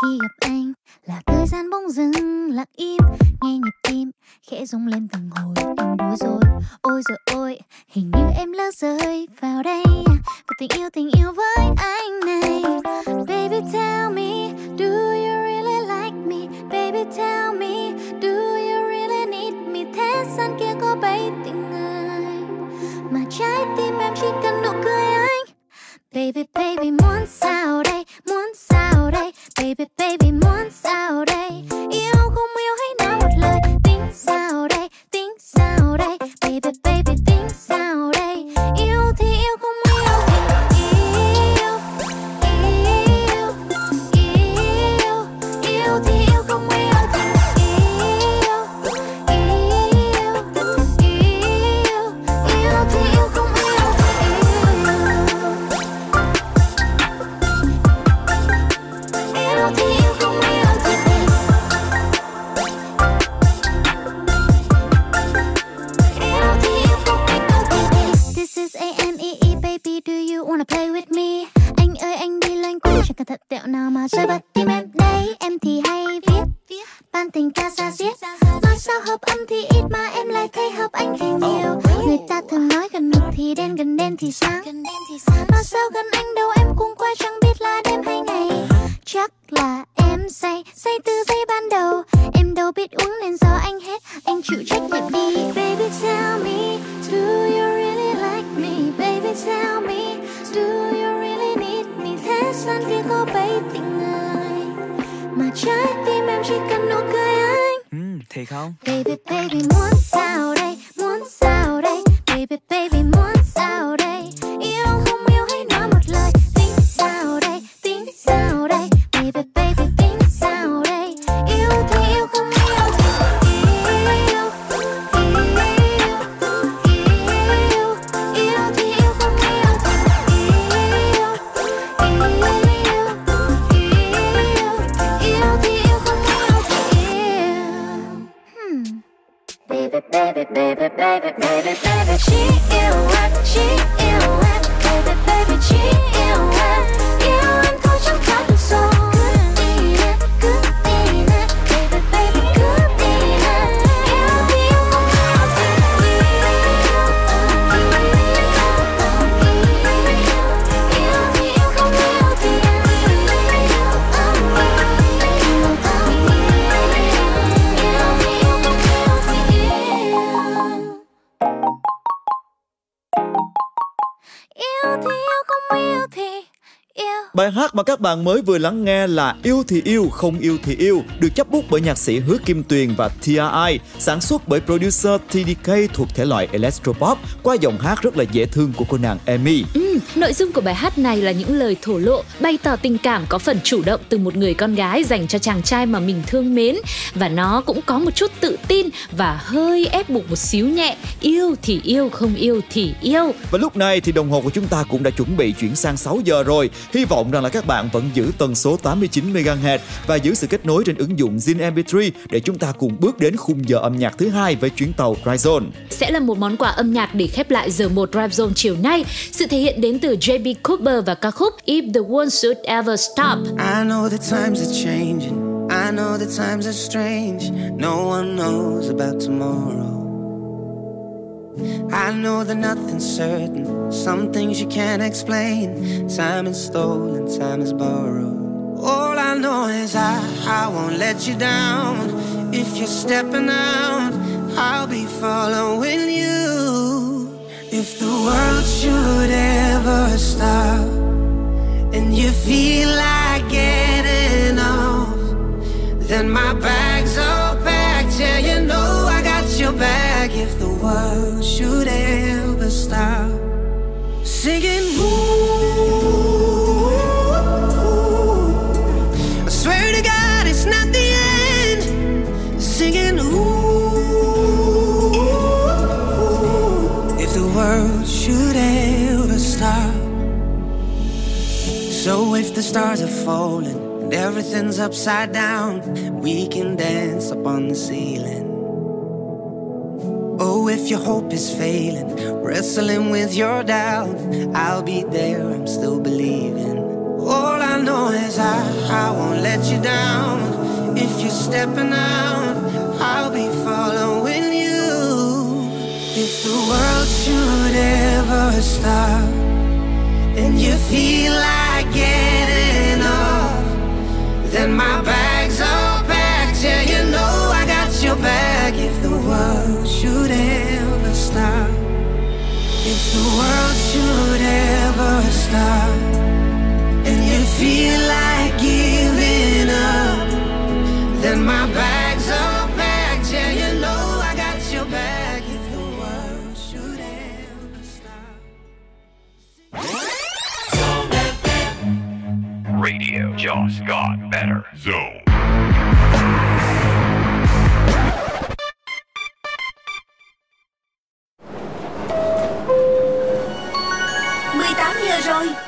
Khi gặp anh là thời gian bỗng dưng lặng im, nghe nhịp tim khẽ rung lên từng hồi em bối rồi. Ôi rồi ôi hình như em lỡ rơi vào đây. Có tình yêu tình yêu với anh này. Baby tell me do you really like me? Baby tell me do you really need me? Thế gian kia có bấy tình người mà trái tim em chỉ cần nụ cười anh. Baby, baby, muốn sao đây, muốn sao đây? Baby, baby, muốn sao đây? Yêu không yêu hãy tính sao đây Baby, baby, tính sao đây thận tẹo nào mà rơi bật tim em. Đấy Em thì hay viết ban tình ca ra diết Nói sao hợp âm thì ít mà em lại thấy hợp anh thì nhiều. Người ta thường nói gần mực thì đen gần đen thì sáng. Mà sao gần anh đâu em cũng qua chẳng biết là đêm hay ngày. Chắc là em say, say từ giây ban đầu. Em đâu biết uống nên do anh hết, anh chịu trách nhiệm đi. Baby tell me, do you really like me? Baby tell me, do you really need gian kia có bấy tình người. Mà trái tim em chỉ cần nụ cười anh. Ừ, thiệt không? Baby, baby, muốn sao đây, muốn sao đây? Baby, baby, muốn sao đây baby, baby, baby, baby, she yêu em, she yêu mà các bạn mới vừa lắng nghe là Yêu thì yêu, không yêu thì yêu được chấp bút bởi nhạc sĩ Hứa Kim Tuyền và T.I. sản xuất bởi producer TDK thuộc thể loại electropop qua giọng hát rất là dễ thương của cô nàng Amy. Ừ, nội dung của bài hát này là những lời thổ lộ, bày tỏ tình cảm có phần chủ động từ một người con gái dành cho chàng trai mà mình thương mến và nó cũng có một chút tự tin và hơi ép buộc một xíu nhẹ, yêu thì yêu, không yêu thì yêu. Và lúc này thì đồng hồ của chúng ta cũng đã chuẩn bị chuyển sang 6 giờ rồi. Hy vọng rằng là các bạn vẫn giữ tần số 89 MHz và giữ sự kết nối trên ứng dụng Zin MP3 để chúng ta cùng bước đến khung giờ âm nhạc thứ hai với chuyến tàu Dry Zone. Sẽ là một món quà âm nhạc để khép lại giờ 1 Drive Zone chiều nay. Sự thể hiện đến từ JB Cooper và ca khúc If the World Should Ever Stop. I know that times are changing. I know that times are strange. No one knows about tomorrow. I know that nothing's certain. Some things you can't explain. Time is stolen, time is borrowed. All I know is I, I won't let you down. If you're stepping out, I'll be following you. If the world should ever stop and you feel like getting off, then my bag's all packed. Yeah, you know singing, ooh, I swear to God, it's not the end. Singing, ooh, if the world should ever stop. So if the stars are falling and everything's upside down. We can dance up on the ceiling. Oh, if your hope is failing, wrestling with your doubt, I'll be there, I'm still believing. All I know is I, I won't let you down. If you're stepping out, I'll be following you. If the world should ever stop and you feel like getting off, then my bag's all world should ever stop, and you feel like giving up, then my bag's all packed. Yeah, you know I got your back. If the world should ever stop. Radio just got better. Zone. 18 giờ rồi.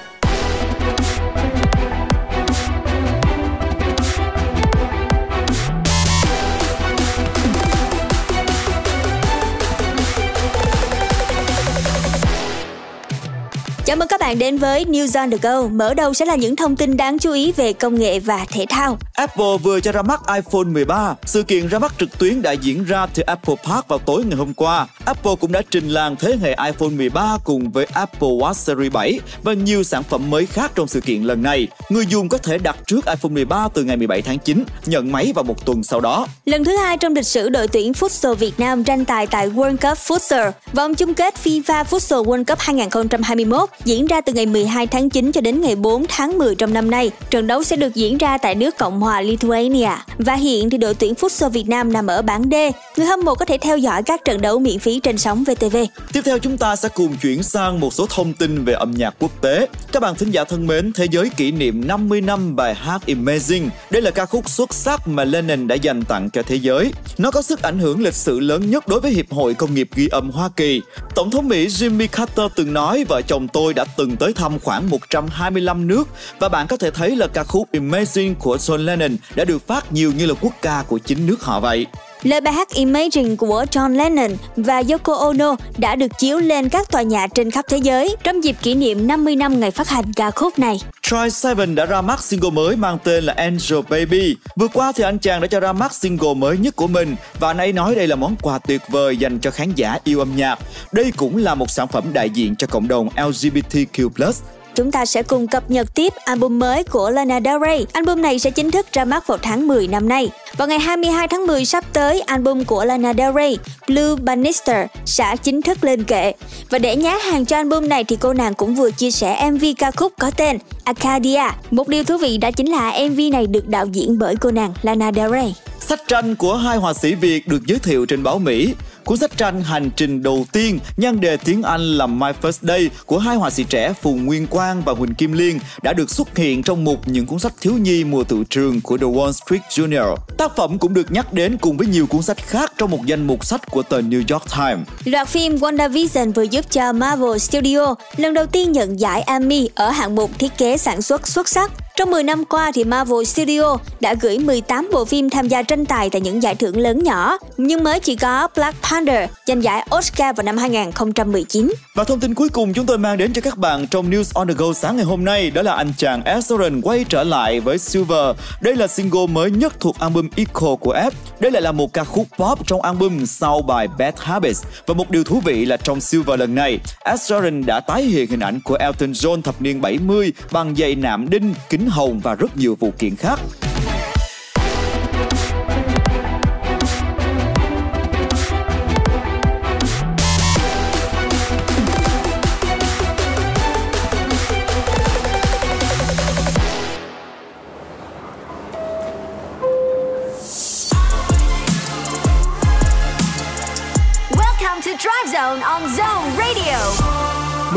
Chào mừng các bạn đến với News on the Go. Mở đầu sẽ là những thông tin đáng chú ý về công nghệ và thể thao. Apple vừa cho ra mắt iPhone 13. Sự kiện ra mắt trực tuyến đã diễn ra từ Apple Park vào tối ngày hôm qua. Apple cũng đã trình làng thế hệ iPhone 13 cùng với Apple Watch Series 7 và nhiều sản phẩm mới khác trong sự kiện lần này. Người dùng có thể đặt trước iPhone 13 từ ngày 17 tháng 9, nhận máy vào một tuần sau đó. Lần thứ hai trong lịch sử đội tuyển Futsal Việt Nam tranh tài tại World Cup Futsal. Vòng chung kết FIFA Futsal World Cup 2021 diễn ra từ ngày 12 tháng 9 cho đến ngày 4 tháng 10 trong năm nay. Trận đấu sẽ được diễn ra tại nước Cộng hòa Lithuania. Và hiện thì đội tuyển Futsal Việt Nam nằm ở bảng D. Người hâm mộ có thể theo dõi các trận đấu miễn phí trên sóng VTV. Tiếp theo chúng ta sẽ cùng chuyển sang một số thông tin về âm nhạc quốc tế. Các bạn thính giả thân mến, thế giới kỷ niệm 50 năm bài hát Amazing. Đây là ca khúc xuất sắc mà Lennon đã dành tặng cho thế giới. Nó có sức ảnh hưởng lịch sử lớn nhất đối với Hiệp hội Công nghiệp ghi âm Hoa Kỳ. Tổng thống Mỹ Jimmy Carter từng nói vợ chồng tôi Tôi đã từng tới thăm khoảng 125 nước và bạn có thể thấy là ca khúc Imagine của John Lennon đã được phát nhiều như là quốc ca của chính nước họ vậy. Lời bài hát Imagine của John Lennon và Yoko Ono đã được chiếu lên các tòa nhà trên khắp thế giới trong dịp kỷ niệm 50 năm ngày phát hành ca khúc này. Troy Sivan đã ra mắt single mới mang tên là Angel Baby. Vừa qua thì anh chàng đã cho ra mắt single mới nhất của mình và anh ấy nói đây là món quà tuyệt vời dành cho khán giả yêu âm nhạc. Đây cũng là một sản phẩm đại diện cho cộng đồng LGBTQ+. Chúng ta sẽ cùng cập nhật tiếp album mới của Lana Del Rey. Album này sẽ chính thức ra mắt vào tháng 10 năm nay. Vào ngày 22 tháng 10 sắp tới, album của Lana Del Rey, Blue Bannister sẽ chính thức lên kệ. Và để nhá hàng cho album này thì cô nàng cũng vừa chia sẻ MV ca khúc có tên Acadia. Một điều thú vị đó chính là MV này được đạo diễn bởi cô nàng Lana Del Rey. Sách tranh của hai họa sĩ Việt được giới thiệu trên báo Mỹ. Cuốn sách tranh hành trình đầu tiên, nhan đề tiếng Anh là My First Day của hai họa sĩ trẻ Phùng Nguyên Quang và Huỳnh Kim Liên đã được xuất hiện trong mục những cuốn sách thiếu nhi mùa tự trường của The Wall Street Journal. Tác phẩm cũng được nhắc đến cùng với nhiều cuốn sách khác trong một danh mục sách của tờ New York Times. Loạt phim WandaVision vừa giúp cho Marvel Studio lần đầu tiên nhận giải Emmy ở hạng mục thiết kế sản xuất xuất sắc. Trong 10 năm qua thì Marvel Studio đã gửi 18 bộ phim tham gia tranh tài tại những giải thưởng lớn nhỏ, nhưng mới chỉ có Black Panther giành giải Oscar vào năm 2019. Và thông tin cuối cùng chúng tôi mang đến cho các bạn trong News on the Go sáng ngày hôm nay đó là anh chàng Ed quay trở lại với Silver. Đây là single mới nhất thuộc album Echo của Ed. Đây lại là một ca khúc pop trong album sau bài Bad Habits. Và một điều thú vị là trong Silver lần này, Ed đã tái hiện hình ảnh của Elton John thập niên 70 bằng giày nạm đinh, kính hồng và rất nhiều phụ kiện khác.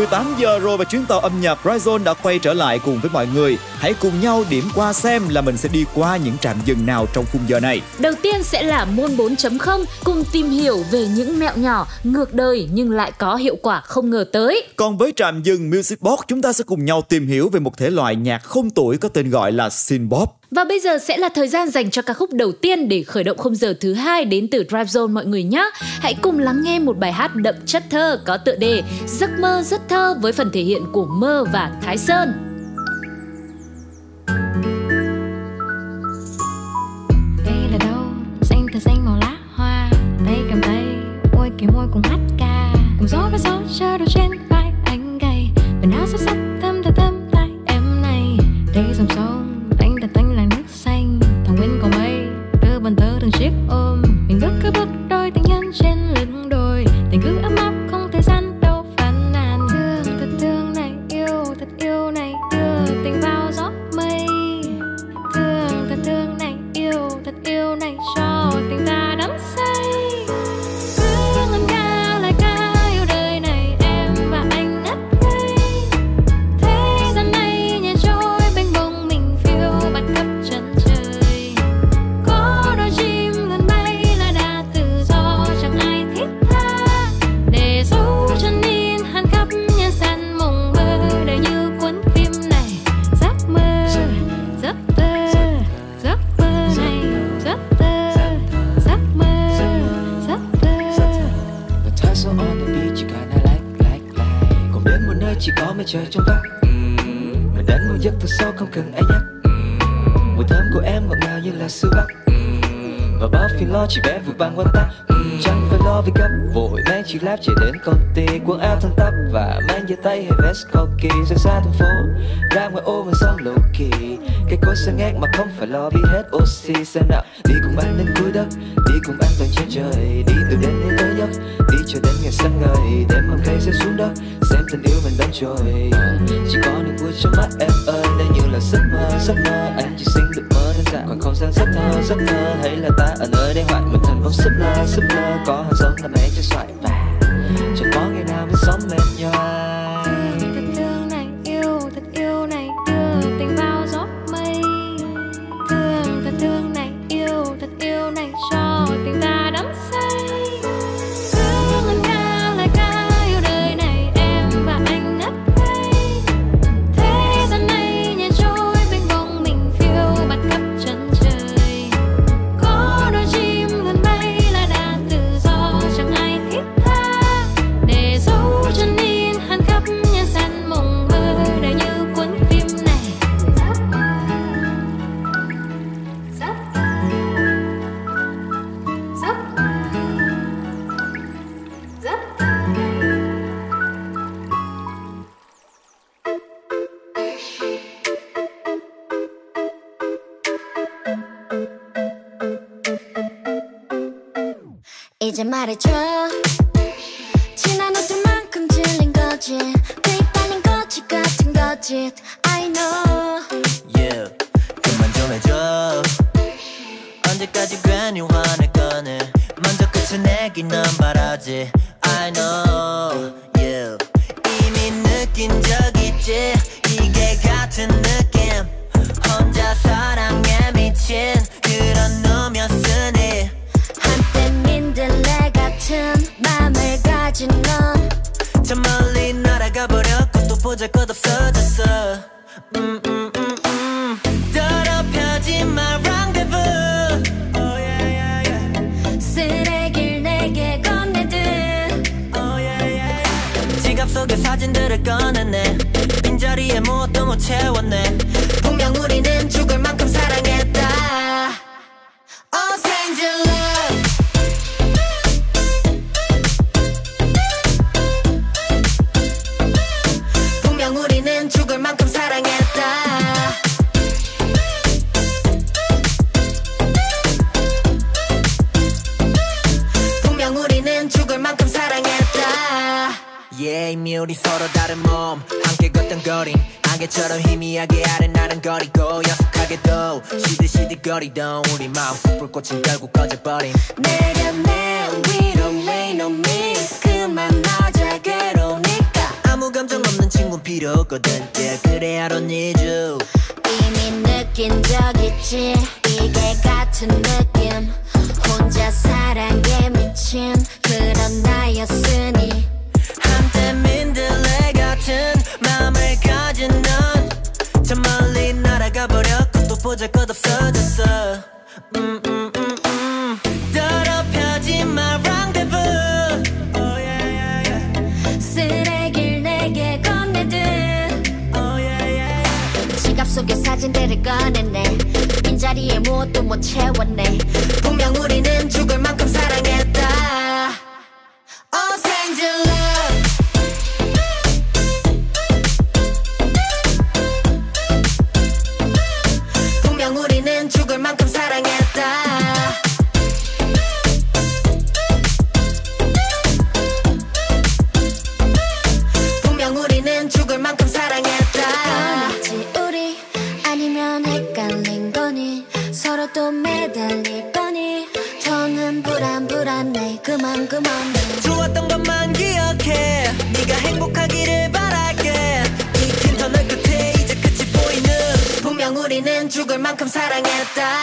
18 giờ rồi và chuyến tàu âm nhạc Ryzone đã quay trở lại cùng với mọi người. Hãy cùng nhau điểm qua xem là mình sẽ đi qua những trạm dừng nào trong khung giờ này. Đầu tiên sẽ là môn 4.0 cùng tìm hiểu về những mẹo nhỏ ngược đời nhưng lại có hiệu quả không ngờ tới. Còn với trạm dừng Music Box, chúng ta sẽ cùng nhau tìm hiểu về một thể loại nhạc không tuổi có tên gọi là synth pop. Và bây giờ sẽ là thời gian dành cho ca khúc đầu tiên để khởi động khung giờ thứ hai đến từ Drive Zone, mọi người nhé. Hãy cùng lắng nghe một bài hát đậm chất thơ có tựa đề Giấc mơ rất thơ với phần thể hiện của Mơ và Thái Sơn. đây là đâu xanh thật xanh màu lá hoa tay cầm tay, môi kề môi cùng hát ca cùng gió với gió chờ đôi trên vai anh gầy mình áo sắc sắc tay hay vest cocky Ra xa thành phố, Ra ngoài ô mà sau lộ kỳ Cây cối xanh ngát mà không phải lo, bị hết oxy, Xem nào. Đi cùng anh đến cuối đất, Đi cùng anh toàn trên trời. Đi từ đến đến tới giấc, Đi cho đến ngày sáng ngời. Đêm hôm cây sẽ xuống đất, Xem tình yêu mình đánh trôi 저 멀리 날아가 버렸고 또 보잘것 없어졌어 음, 음, 음, 음. 더럽혀진 rendezvous oh. 쓰레기를 내게 건네듯 Oh. 지갑 속에 사진들을 꺼냈네 빈자리에 무엇도 못 채웠네 분명 우리는 죽을 만큼 yeah, 이미 우리 서로 다른 몸 함께 걷던 거린 안개처럼 희미하게 아른아른 거리고 약속하게도 시들시들거리던 우리 마음속 불꽃은 결국 꺼져버린. 내려내 We don't lay no me 그만하자 괴로우니까. 아무 감정 없는 친구 필요 없거든. Yeah, 그래 I don't need you. 이미 느낀 적 있지? 이게 같은 느낌. 혼자 사랑에 미친 그런 나였으니 한때 민들레 같은 마음을 가진 넌. 저 멀리 날아가 버렸고 또 보자 보잘것 없어졌어. 음, 음, 음, oh, oh, stranger 달릴 거니 더는 불안불안해. 그만 그만. 좋았던 것만 기억해. 네가 행복하기를 바랄게. 이 긴 터널 끝에 이제 끝이 보이는 분명 우리는 죽을 만큼 사랑했다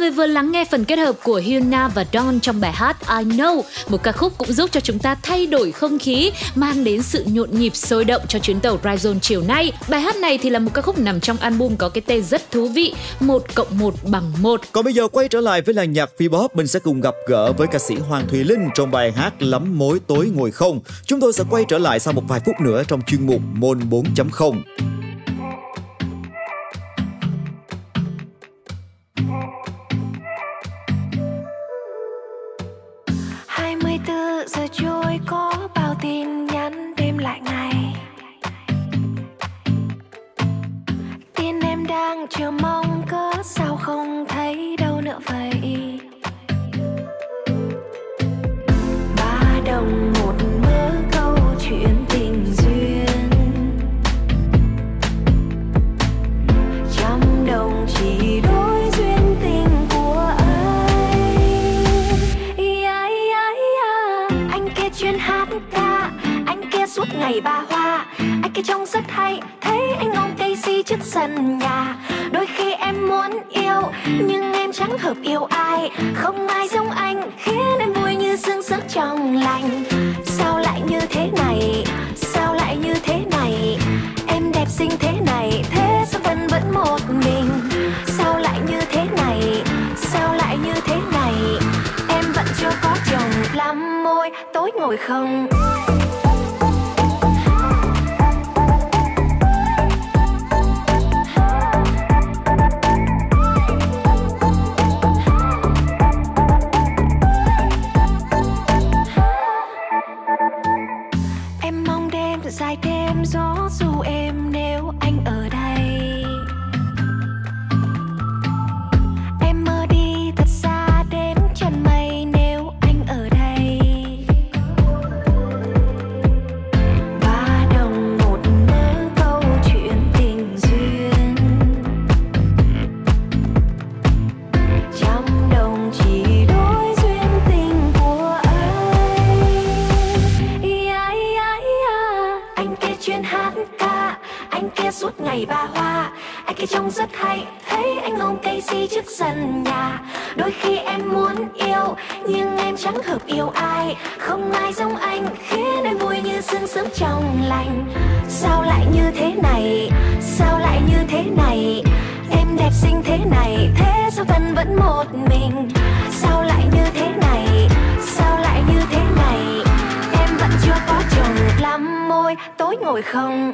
người vừa lắng nghe phần kết hợp của Hyuna và Don trong bài hát I Know, một ca khúc cũng giúp cho chúng ta thay đổi không khí, mang đến sự nhộn nhịp sôi động cho chuyến tàu Drive chiều nay. Bài hát này thì là một ca khúc nằm trong album có cái tên rất thú vị, 1 cộng 1 bằng 1. Còn bây giờ quay trở lại với làng nhạc phi bop, mình sẽ cùng gặp gỡ với ca sĩ Hoàng Thùy Linh trong bài hát Lắm mối tối ngồi không. Chúng tôi sẽ quay trở lại sau một vài phút nữa trong chuyên mục Môn 4.0. giờ trôi có bao tin nhắn đêm lại ngày. Tin em đang chờ mong cớ sao không thấy đâu nữa vậy? Ngày ba hoa. Anh kia trông rất hay, thấy anh ôm cây si trước sân nhà. Đôi khi em muốn yêu, nhưng em chẳng hợp yêu ai. Không ai giống anh, khiến em vui như sương sớm trong lành. Sao lại như thế này? Sao lại như thế này? Em đẹp xinh thế này, thế sao vẫn vẫn một mình? Sao lại như thế này? Sao lại như thế này? Em vẫn chưa có chồng lắm môi tối ngồi không? Yêu ai, Không ai giống anh, Khiến em vui như sương sớm trong lành. Sao lại như thế này? Sao lại như thế này? Em đẹp xinh thế này, Thế sao thân vẫn một mình? Sao lại như thế này? Sao lại như thế này? Em vẫn chưa có chồng lắm môi tối ngồi không?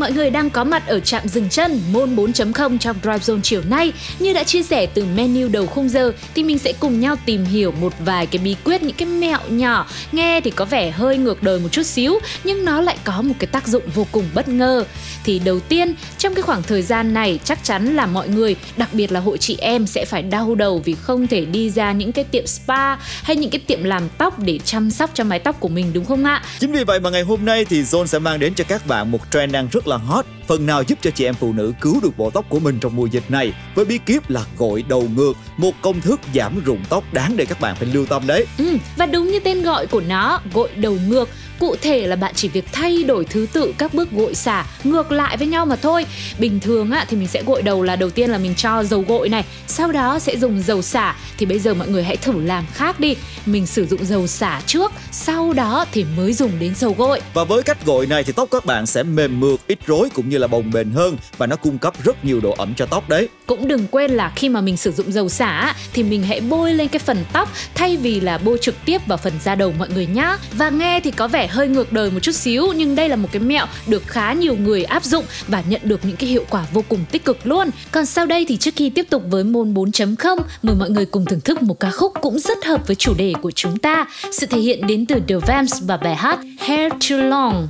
Mọi người đang có mặt ở trạm dừng chân môn 4.0 trong Drive Zone chiều nay. Như đã chia sẻ từ menu đầu khung giờ thì mình sẽ cùng nhau tìm hiểu một vài cái bí quyết, những cái mẹo nhỏ. Nghe thì có vẻ hơi ngược đời một chút xíu nhưng nó lại có một cái tác dụng vô cùng bất ngờ. Thì đầu tiên, trong cái khoảng thời gian này chắc chắn là mọi người, đặc biệt là hội chị em sẽ phải đau đầu vì không thể đi ra những cái tiệm spa hay những cái tiệm làm tóc để chăm sóc cho mái tóc của mình đúng không ạ? Chính vì vậy mà ngày hôm nay thì Zone sẽ mang đến cho các bạn một trend đang rất là hot, phần nào giúp cho chị em phụ nữ cứu được bộ tóc của mình trong mùa dịch này với bí kíp là gội đầu ngược, một công thức giảm rụng tóc đáng để các bạn phải lưu tâm đấy. Ừ, và đúng như tên gọi của nó, gội đầu ngược, cụ thể là bạn chỉ việc thay đổi thứ tự các bước gội xả ngược lại với nhau mà thôi. Bình thường á thì mình sẽ gội đầu là đầu tiên là mình cho dầu gội này, sau đó sẽ dùng dầu xả thì bây giờ mọi người hãy thử làm khác đi. Mình sử dụng dầu xả trước, sau đó thì mới dùng đến dầu gội. Và với cách gội này thì tóc các bạn sẽ mềm mượt, ít rối cũng như là bồng bềnh hơn và nó cung cấp rất nhiều độ ẩm cho tóc đấy. Cũng đừng quên là khi mà mình sử dụng dầu xả thì mình hãy bôi lên cái phần tóc thay vì là bôi trực tiếp vào phần da đầu mọi người nhá. Và nghe thì có vẻ hơi ngược đời một chút xíu nhưng đây là một cái mẹo được khá nhiều người áp dụng và nhận được những cái hiệu quả vô cùng tích cực luôn. Còn sau đây thì trước khi tiếp tục với môn 4.0, mời mọi người cùng thưởng thức một ca khúc cũng rất hợp với chủ đề của chúng ta. Sự thể hiện đến từ The Vamps và bài hát Hair Too Long.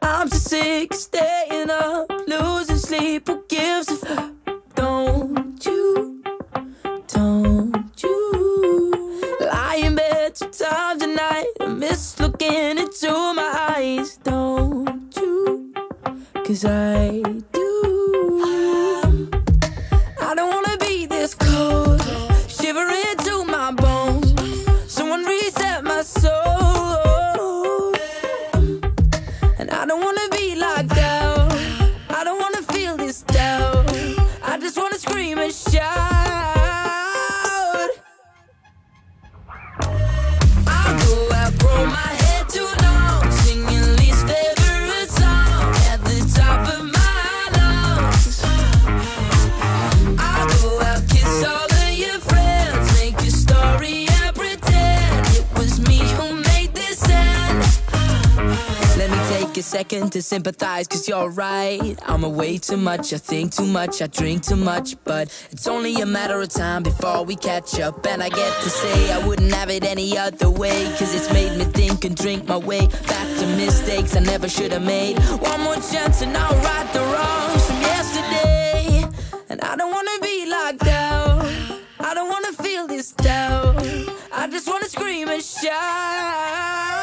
I'm so sick of staying up, losing sleep. Who gives a fuck? Don't you? Don't you? Night. I miss looking into my eyes. Don't you? Cause I do. Second to sympathize, cause you're right. I'm away too much, I think too much, I drink too much. But it's only a matter of time before we catch up. And I get to say I wouldn't have it any other way, cause it's made me think and drink my way back to mistakes I never should have made. One more chance and I'll right the wrongs from yesterday. And I don't wanna be locked out, I don't wanna feel this doubt. I just wanna scream and shout.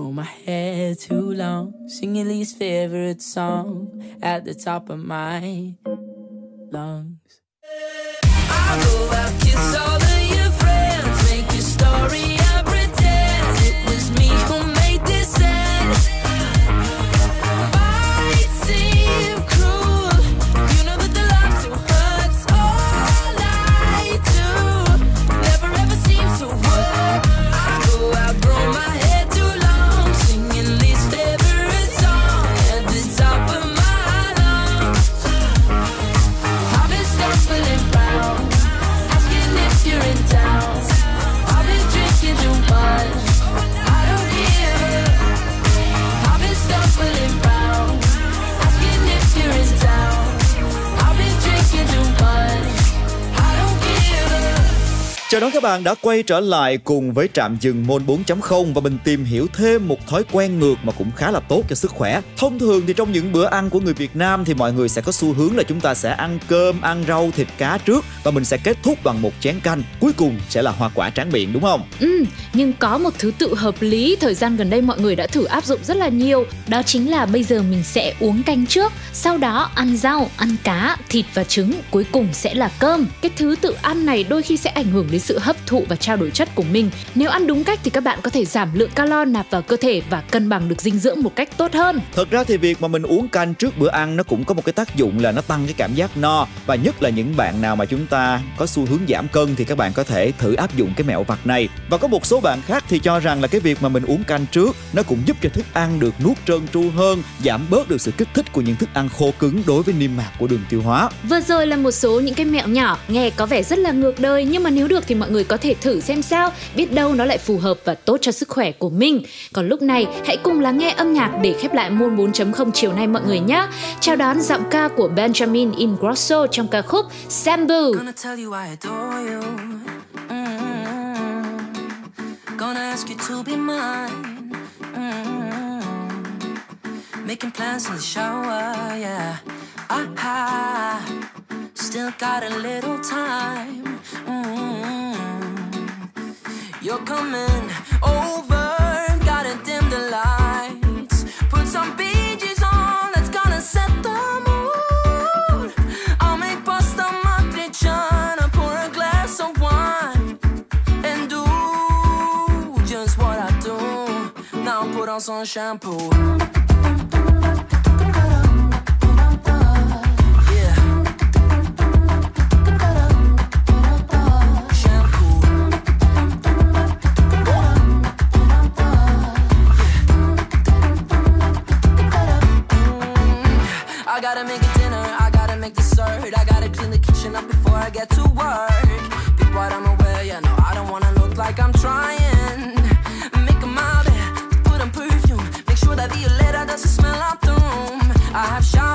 Grow my hair too long, Sing singing least favorite song at the top of my lungs. I'll go out, kiss all of your friends, make a story Chào đón các bạn đã quay trở lại cùng với trạm dừng môn 4.0 và mình tìm hiểu thêm một thói quen ngược mà cũng khá là tốt cho sức khỏe. Thông thường thì trong những bữa ăn của người Việt Nam thì mọi người sẽ có xu hướng là chúng ta sẽ ăn cơm, ăn rau, thịt cá trước và mình sẽ kết thúc bằng một chén canh. Cuối cùng sẽ là hoa quả tráng miệng đúng không? Ừ, nhưng có một thứ tự hợp lý thời gian gần đây mọi người đã thử áp dụng rất là nhiều. Đó chính là bây giờ mình sẽ uống canh trước, sau đó ăn rau, ăn cá, thịt và trứng, cuối cùng sẽ là cơm. Cái thứ tự ăn này đôi khi sẽ ảnh hưởng đến sự hấp thụ và trao đổi chất của mình. Nếu ăn đúng cách thì các bạn có thể giảm lượng calo nạp vào cơ thể và cân bằng được dinh dưỡng một cách tốt hơn. Thật ra thì việc mà mình uống canh trước bữa ăn nó cũng có một cái tác dụng là nó tăng cái cảm giác no và nhất là những bạn nào mà chúng ta có xu hướng giảm cân thì các bạn có thể thử áp dụng cái mẹo vặt này. Và có một số bạn khác thì cho rằng là cái việc mà mình uống canh trước nó cũng giúp cho thức ăn được nuốt trơn tru hơn, giảm bớt được sự kích thích của những thức ăn khô cứng đối với niêm mạc của đường tiêu hóa. Vừa rồi là một số những cái mẹo nhỏ nghe có vẻ rất là ngược đời nhưng mà nếu được thì mọi người có thể thử xem sao, biết đâu nó lại phù hợp và tốt cho sức khỏe của mình. Còn lúc này hãy cùng lắng nghe âm nhạc để khép lại môn 4.0 chiều nay mọi người nhé. Chào đón giọng ca của Benjamin Ingrosso trong ca khúc Sambu. Mm-hmm. Gonna ask you to be mine. Mm. Making plans in the shower, yeah. Ah, ah. Still got a little time. Mm. You're coming over, gotta dim the lights. Put some BGs on, that's gonna set the mood. I'll make pasta matriciana, pour a glass of wine, and do just what I do. Now put on some shampoo. I gotta make a dinner, I gotta make dessert, I gotta clean the kitchen up before I get to work. Pick what I'm aware, yeah, no, I don't wanna look like I'm trying. Make my bed, put on perfume, make sure that Violetta doesn't smell out the room. I have showered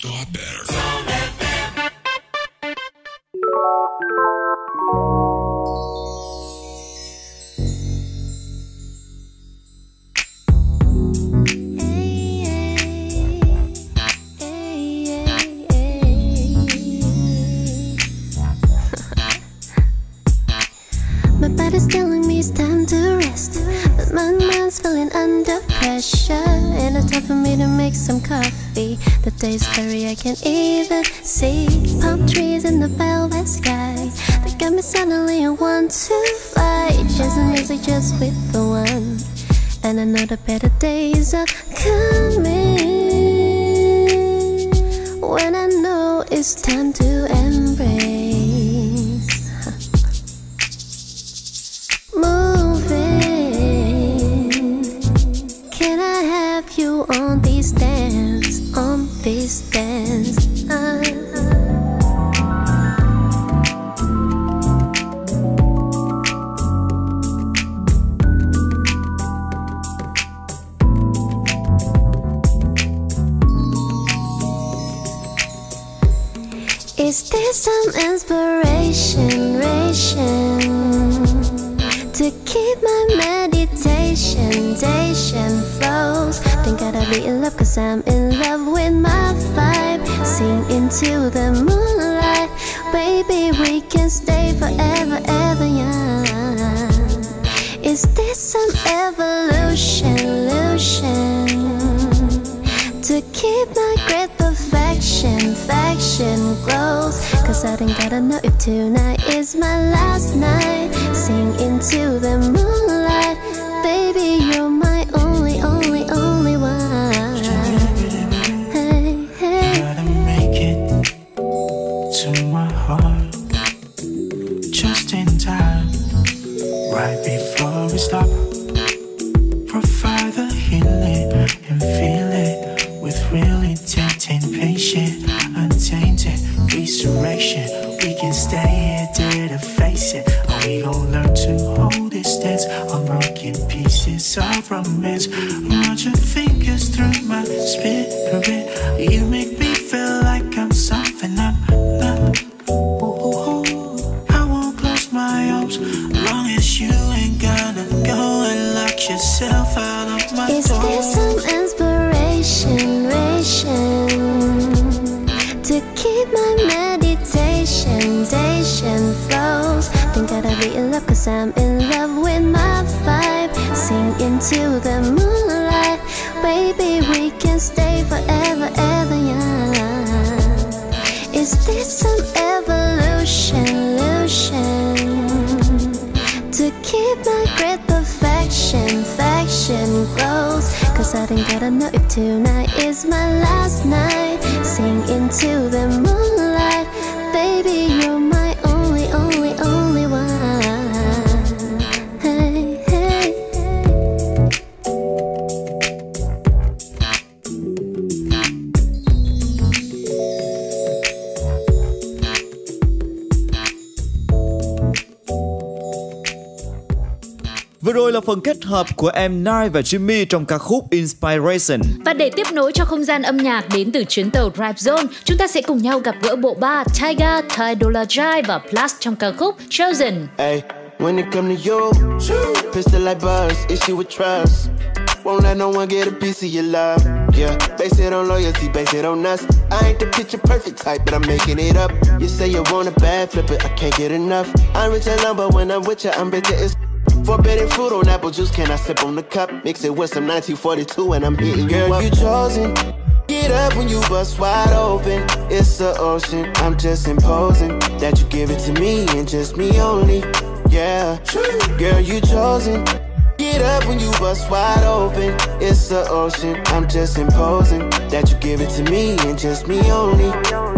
Just got better. I can't even see. Palm trees in the velvet sky. They got me suddenly want to fly. Chasing music just with the one. And the better days are hợp của em Nile và Jimmy trong ca khúc Inspiration. Và để tiếp nối cho không gian âm nhạc đến từ chuyến tàu Drive Zone, chúng ta sẽ cùng nhau gặp gỡ bộ ba Tyga, Ty Dolla Jai và Plus trong ca khúc Chosen. Hey, when it come to you, pistol like buzz, issue with trust. Won't let no one get a piece of your love. Yeah, base it on loyalty, base it on us. I ain't the picture perfect type, but I'm making it up. You say you want a bad, flip it, I can't get enough. I'm rich alone, but when I'm with you, I'm bitter as Forbidden fruit on apple juice, can I sip on the cup? Mix it with some 1942 and I'm hitting Girl, you up. you chosen. Get up when you bust wide open. It's the ocean. I'm just imposing that you give it to me and just me only. Yeah, girl, you chosen. Get up when you bust wide open. It's the ocean. I'm just imposing that you give it to me and just me only.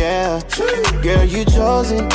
Yeah, girl, you chosen.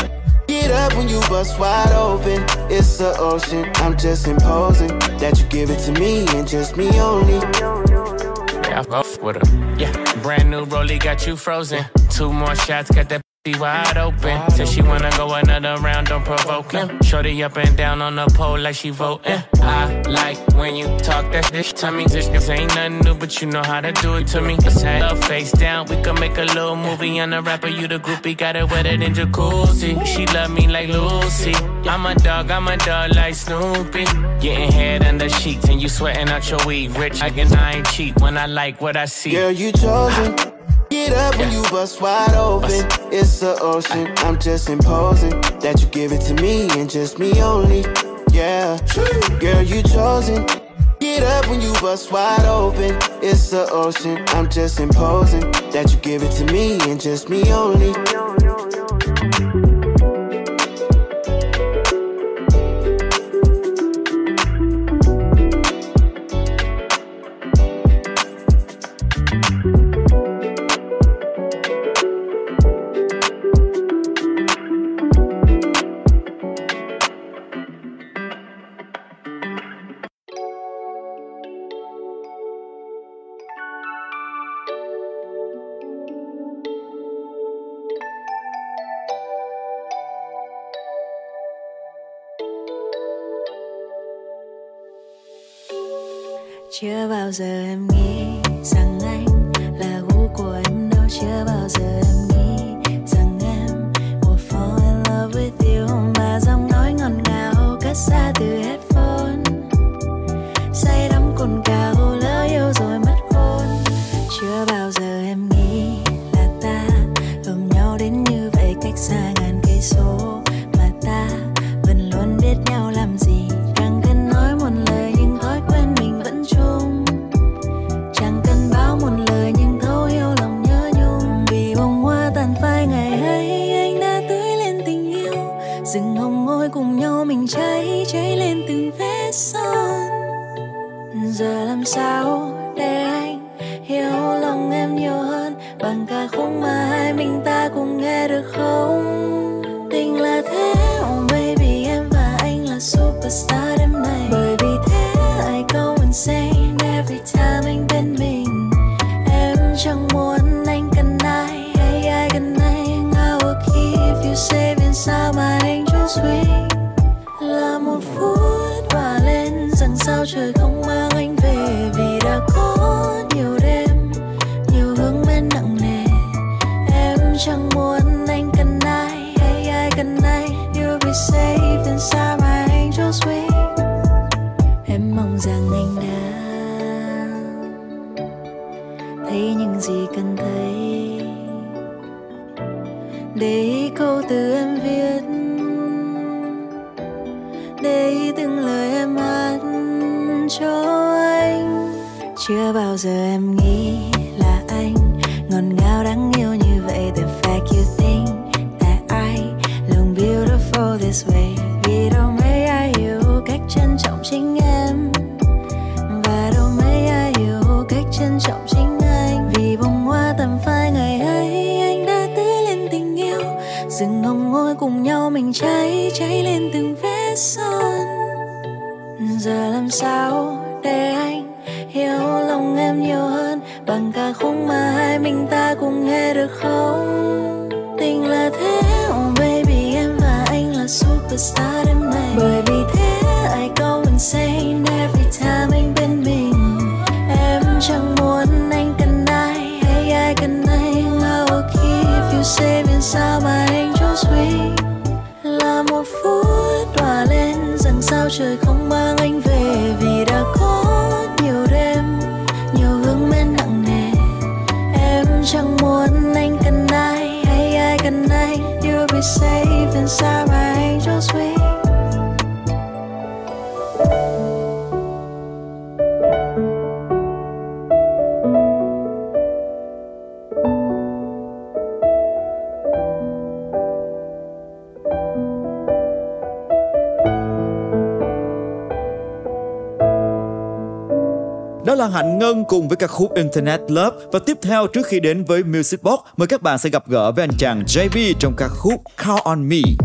Get up when you bust wide open. It's the ocean. I'm just imposing that you give it to me and just me only. Yeah, I fuck with her. Yeah, brand new rollie got you frozen. Two more shots, got that wide open. Said she wanna go another round, don't provoke him. Shorty up and down on the pole like she voting. I like when you talk that shit to me. This, ain't nothing new, but you know how to do it to me. Let's head up face down, we can make a little movie. On the rapper, you the groupie, got it wetter than jacuzzi. She love me like Lucy. I'm a dog, I'm a dog like Snoopy. Getting head under sheets and you sweating out your weed. Rich, I can I ain't cheap when I like what I see. Girl, you chosen. Get up when you bust wide open. It's the ocean. I'm just imposing that you give it to me and just me only. Yeah, girl, you chosen. Get up when you bust wide open. It's the ocean. I'm just imposing that you give it to me and just me only. chưa bao giờ em nghĩ rằng anh là vũ của em đâu. Chưa bao giờ em nghĩ rằng em will fall in love with you. Mà giọng nói ngọt ngào cất xa từ headphone. Say đắm cồn cào, lỡ yêu rồi mất khôn. Chưa bao giờ em nghĩ là ta ôm nhau đến như vậy cách xa cùng với các khúc Internet Love và tiếp theo, trước khi đến với Music Box, mời các bạn sẽ gặp gỡ với anh chàng JB trong các khúc Call On Me.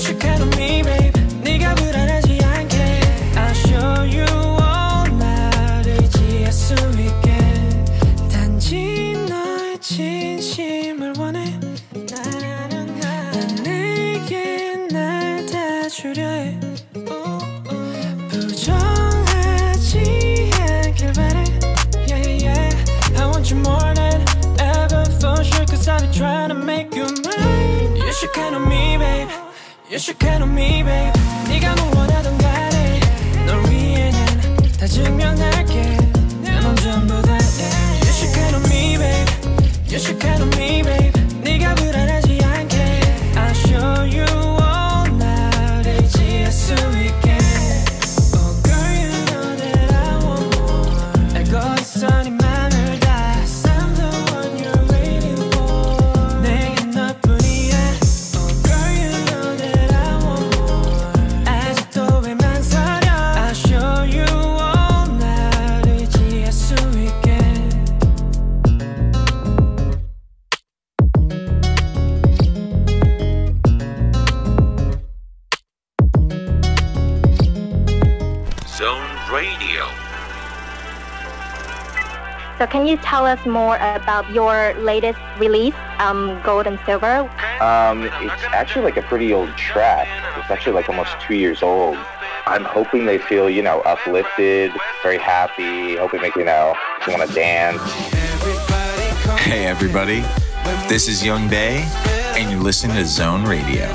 wish you could have me, baby You should count on me, babe. 네가 뭐 원하던 간에 널 위해 난다 증명할게. 내맘 전부 다. You should count on me, babe. You should count on me, Us more about your latest release, um, Gold and Silver? Um, it's actually like a pretty old track. It's actually like almost two years old. I'm hoping they feel, you know, uplifted, very happy, hoping they, you know, want to dance. Hey, everybody. This is Young Bay, and you're listening to Zone Radio.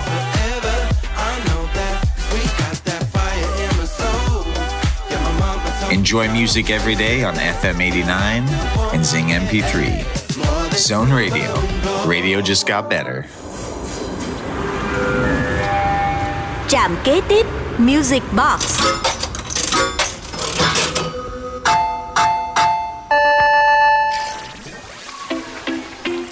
Enjoy music every day on FM 89 and Zing MP3. Zone Radio. Radio just got better. Trạm kế tiếp Music Box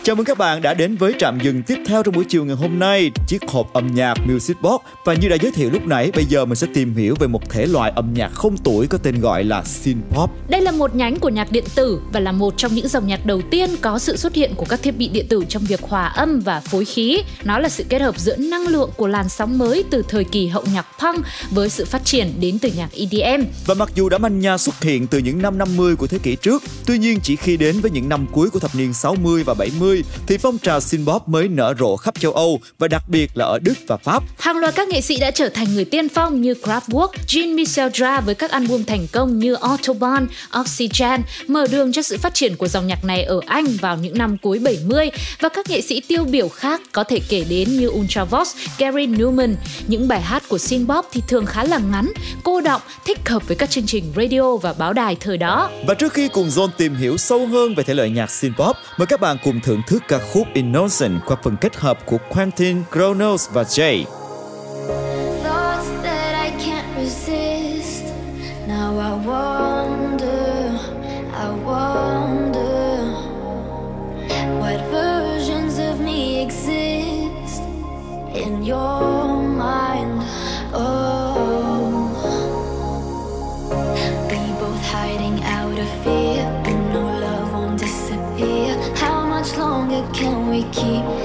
Chào mừng các bạn đã đến với trạm dừng tiếp theo trong buổi chiều ngày hôm nay, chiếc hộp âm nhạc Music Box. Và như đã giới thiệu lúc nãy, bây giờ mình sẽ tìm hiểu về một thể loại âm nhạc không tuổi có tên gọi là synth-pop. Đây là một nhánh của nhạc điện tử và là một trong những dòng nhạc đầu tiên có sự xuất hiện của các thiết bị điện tử trong việc hòa âm và phối khí. Nó là sự kết hợp giữa năng lượng của làn sóng mới từ thời kỳ hậu nhạc punk với sự phát triển đến từ nhạc EDM. Và mặc dù đã manh nha xuất hiện từ những năm 50 của thế kỷ trước, tuy nhiên chỉ khi đến với những năm cuối của thập niên 60 và 70 thì phong trào synth-pop mới nở rộ khắp châu Âu và đặc biệt là ở Đức và Pháp. Hàng loạt các nghệ sĩ đã trở thành người tiên phong như Kraftwerk, Jean-Michel Jarre với các album thành công như Autobahn, Oxygen mở đường cho sự phát triển của dòng nhạc này ở Anh vào những năm cuối 70 và các nghệ sĩ tiêu biểu khác có thể kể đến như Ultravox, Gary Newman. Những bài hát của synth-pop thì thường khá là ngắn, cô động, thích hợp với các chương trình radio và báo đài thời đó. Và trước khi cùng John tìm hiểu sâu hơn về thể loại nhạc synth-pop, mời các bạn cùng thưởng thức ca khúc Innocent qua phần kết hợp của Quentin, Kronos và Jay. Keep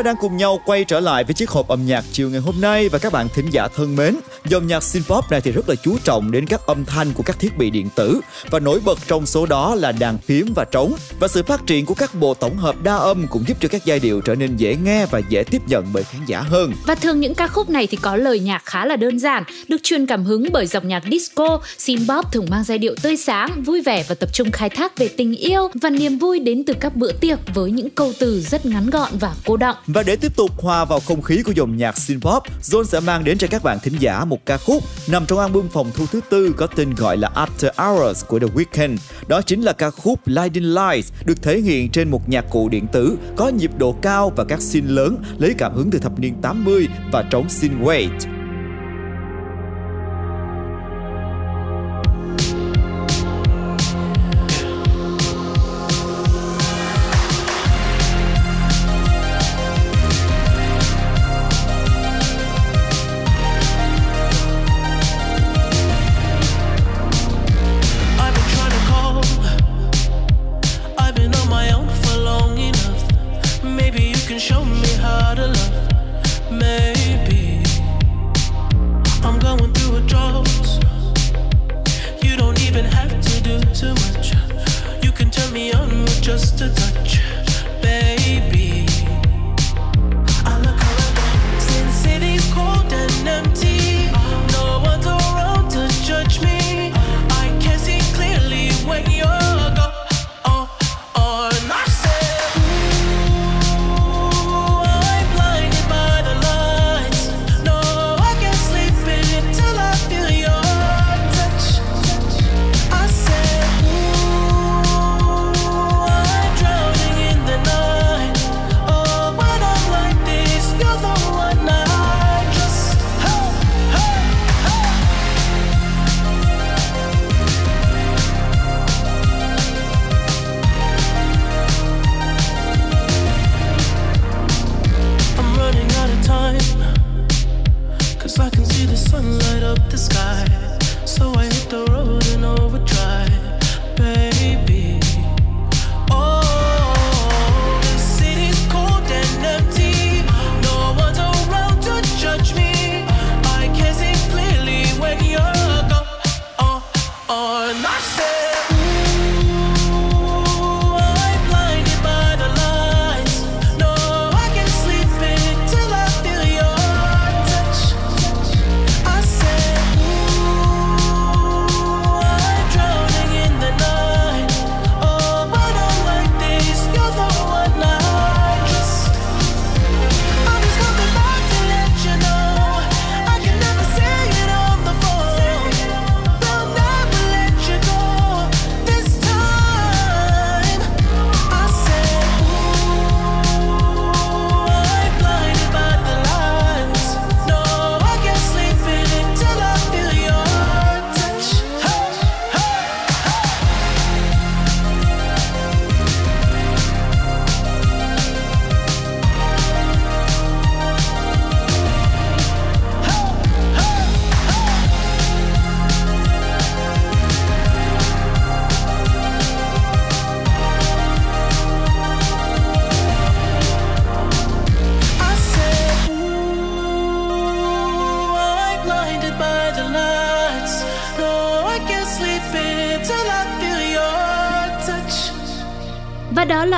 ta đang cùng nhau quay trở lại với chiếc hộp âm nhạc chiều ngày hôm nay và các bạn thính giả thân mến. Dòng nhạc synth-pop này thì rất là chú trọng đến các âm thanh của các thiết bị điện tử và nổi bật trong số đó là đàn phím và trống. Và sự phát triển của các bộ tổng hợp đa âm cũng giúp cho các giai điệu trở nên dễ nghe và dễ tiếp nhận bởi khán giả hơn. Và thường những ca khúc này thì có lời nhạc khá là đơn giản, được truyền cảm hứng bởi dòng nhạc disco, synth-pop thường mang giai điệu tươi sáng, vui vẻ và tập trung khai thác về tình yêu và niềm vui đến từ các bữa tiệc với những câu từ rất ngắn gọn và cô đọng. Và để tiếp tục hòa vào không khí của dòng nhạc synth-pop, sẽ mang đến cho các bạn thính giả một ca khúc nằm trong album phòng thu thứ tư có tên gọi là After Hours của The Weeknd. Đó chính là ca khúc Blinding Lights được thể hiện trên một nhạc cụ điện tử có nhịp độ cao và các synth lớn lấy cảm hứng từ thập niên 80 và trống synthwave.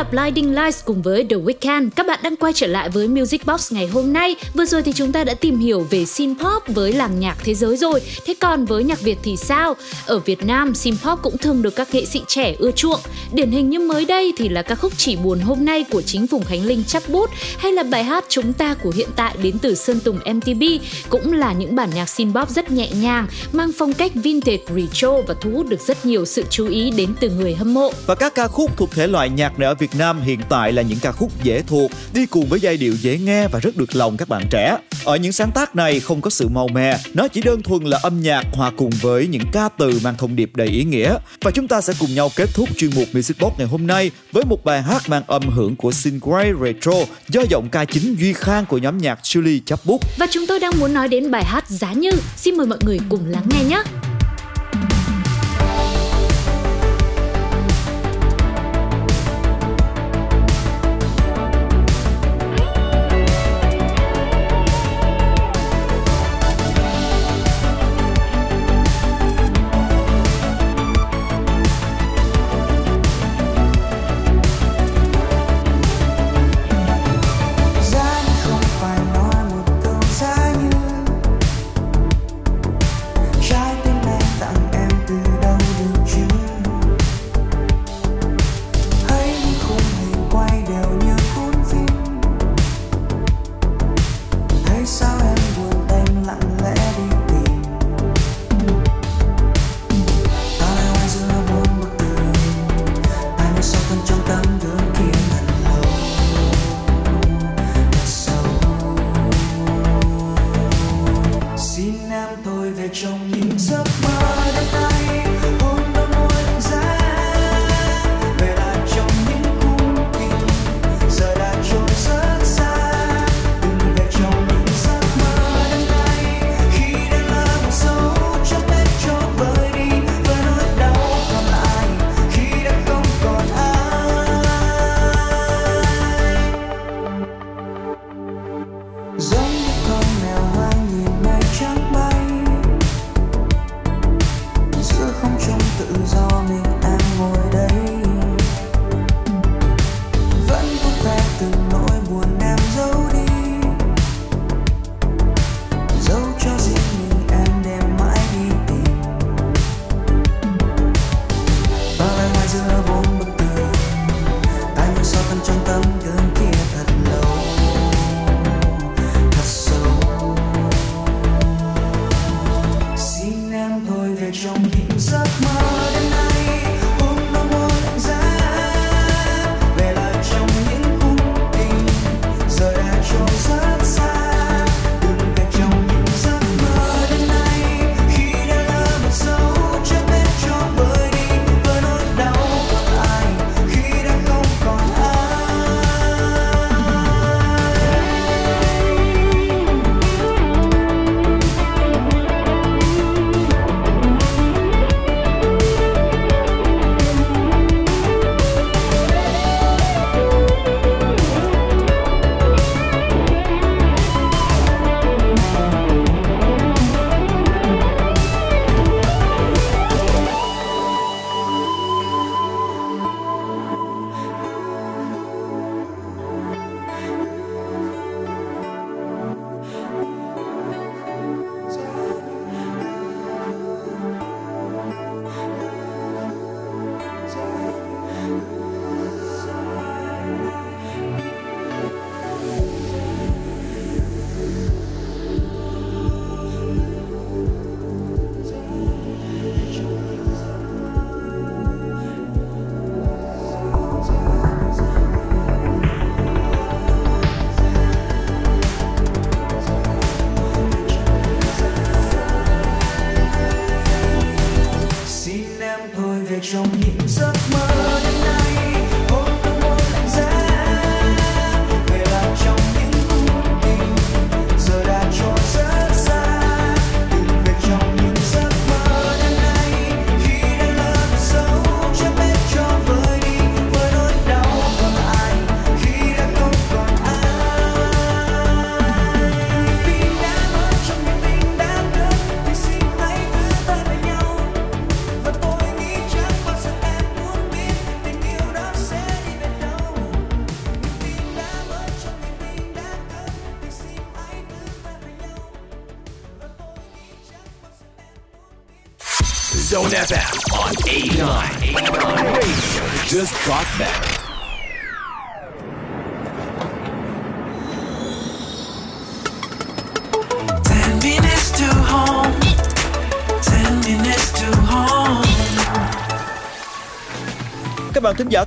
Là Blinding Lights cùng với The Weeknd. Các bạn đang quay trở lại với Music Box ngày hôm nay. Vừa rồi thì chúng ta đã tìm hiểu về synth-pop với làng nhạc thế giới rồi. Thế còn với nhạc Việt thì sao? Ở Việt Nam, synth-pop cũng thường được các nghệ sĩ trẻ ưa chuộng. Điển hình như mới đây thì là ca khúc Chỉ buồn hôm nay của chính Phùng Khánh Linh chắp bút hay là bài hát Chúng ta của hiện tại đến từ Sơn Tùng MTB cũng là những bản nhạc xin bóp rất nhẹ nhàng, mang phong cách vintage retro và thu hút được rất nhiều sự chú ý đến từ người hâm mộ. Và các ca khúc thuộc thể loại nhạc này ở Việt Nam hiện tại là những ca khúc dễ thuộc, đi cùng với giai điệu dễ nghe và rất được lòng các bạn trẻ. Ở những sáng tác này không có sự màu mè, nó chỉ đơn thuần là âm nhạc hòa cùng với những ca từ mang thông điệp đầy ý nghĩa. Và chúng ta sẽ cùng nhau kết thúc chuyên mục Music Box ngày hôm nay với một bài hát mang âm hưởng của synthwave retro do giọng ca chính Duy Khang của nhóm nhạc Julie chapbook. Và chúng tôi đang muốn nói đến bài hát Giá Như. Xin mời mọi người cùng lắng nghe nhé.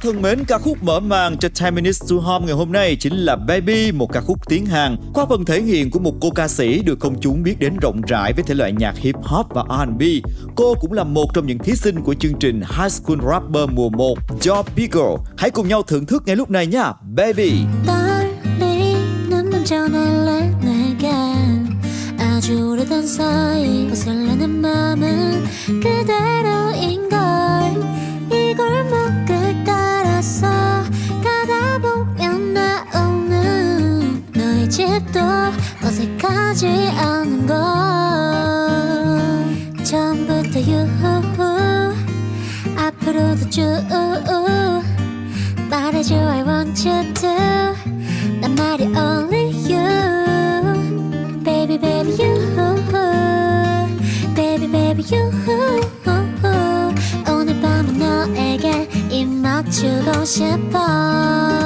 thân mến, ca khúc mở màn cho 10 Minutes to Home ngày hôm nay chính là Baby, một ca khúc tiếng Hàn. Qua phần thể hiện của một cô ca sĩ được công chúng biết đến rộng rãi với thể loại nhạc hip hop và R&B. Cô cũng là một trong những thí sinh của chương trình High School Rapper mùa 1 do Beagle. Hãy cùng nhau thưởng thức ngay lúc này nha, Baby. 아주 오래된 사이 거슬리는 마음은 그대로이 것도 어색하지 않은 건 처음부터 유후 앞으로도 쭉 말해줘 I want you to. 난 말이 only you. Baby baby you Baby baby you 오늘 밤은 너에게 입 맞추고 싶어.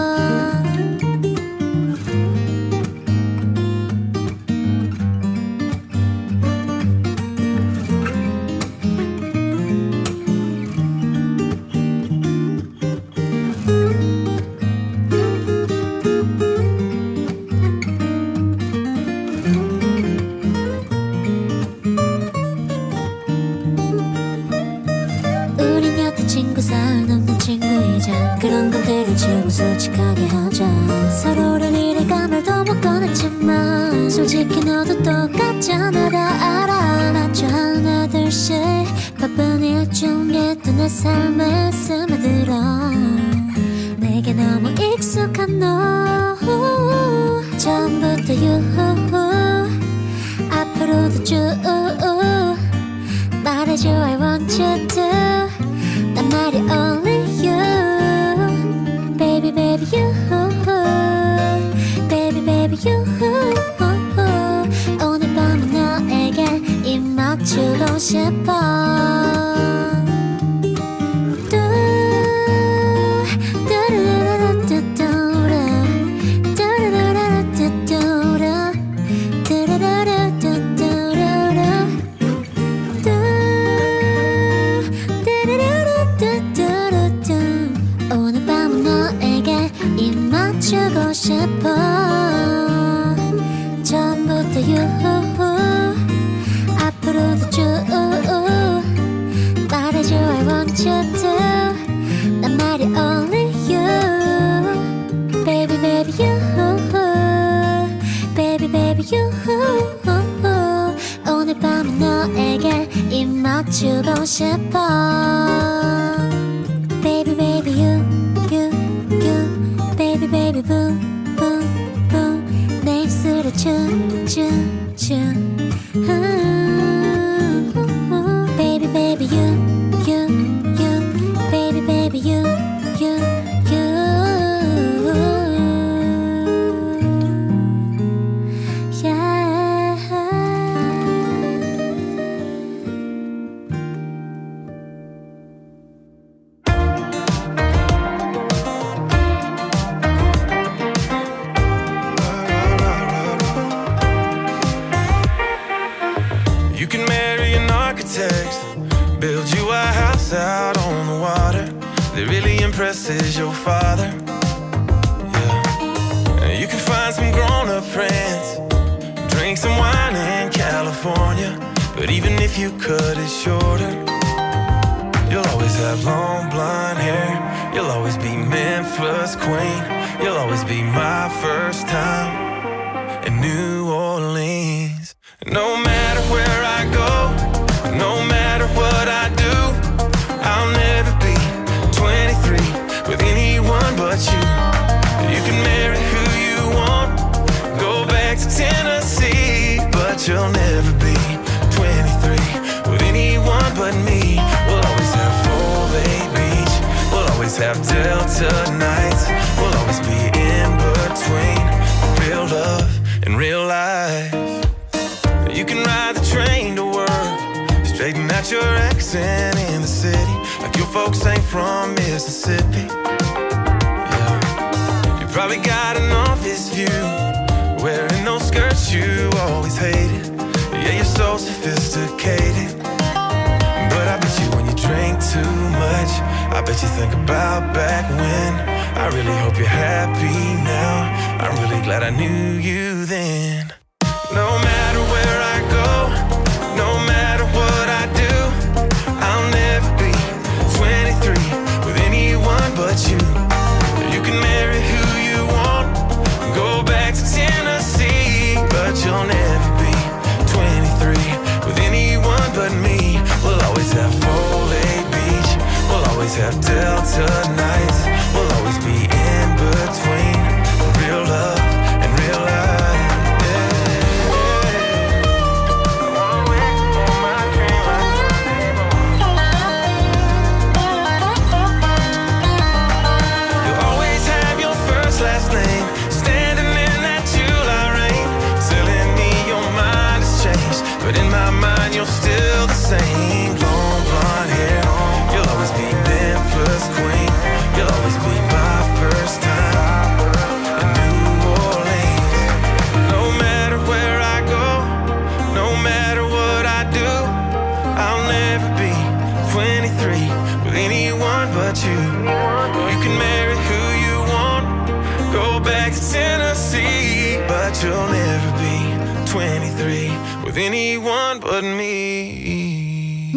23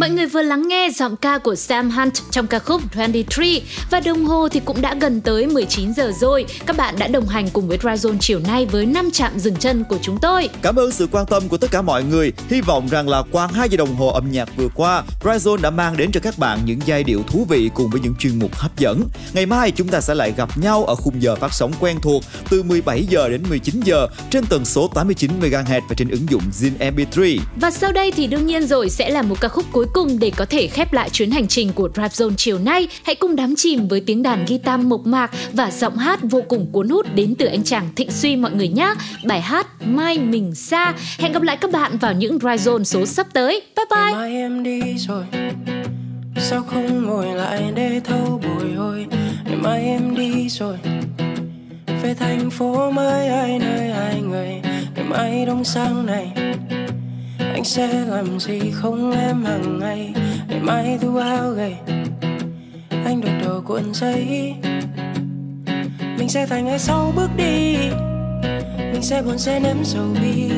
Mọi người vừa lắng nghe giọng ca của Sam Hunt trong ca khúc 23 và đồng hồ thì cũng đã gần tới 19 giờ rồi. Các bạn đã đồng hành cùng với Dryzone chiều nay với 5 trạm dừng chân của chúng tôi. Cảm ơn sự quan tâm của tất cả mọi người. Hy vọng rằng là qua 2 giờ đồng hồ âm nhạc vừa qua, Dryzone đã mang đến cho các bạn những giai điệu thú vị cùng với những chuyên mục hấp dẫn. Ngày mai chúng ta sẽ lại gặp nhau ở khung giờ phát sóng quen thuộc từ 17 giờ đến 19 giờ trên tần số 89 MHz và trên ứng dụng Zin MP3. Và sau đây thì đương nhiên rồi sẽ là một ca khúc cuối cùng để có thể khép lại chuyến hành trình của Rap Zone chiều nay. Hãy cùng đắm chìm với tiếng đàn guitar mộc mạc và giọng hát vô cùng cuốn hút đến từ anh chàng Thịnh Suy mọi người nhé. Bài hát Mai Mình Xa. Hẹn gặp lại các bạn vào những Rap Zone số sắp tới. Bye bye! Mai em đi rồi Sao không ngồi lại để thâu bồi hồi Ngày mai em đi rồi Về thành phố mới ai nơi ai người Ngày mai đông sang này anh sẽ làm gì không em hàng ngày? Ngày mai thu áo gầy, Anh đổi đồ cuộn giấy. Mình sẽ thành ai sau bước đi, Mình sẽ buồn sẽ nếm sầu bi.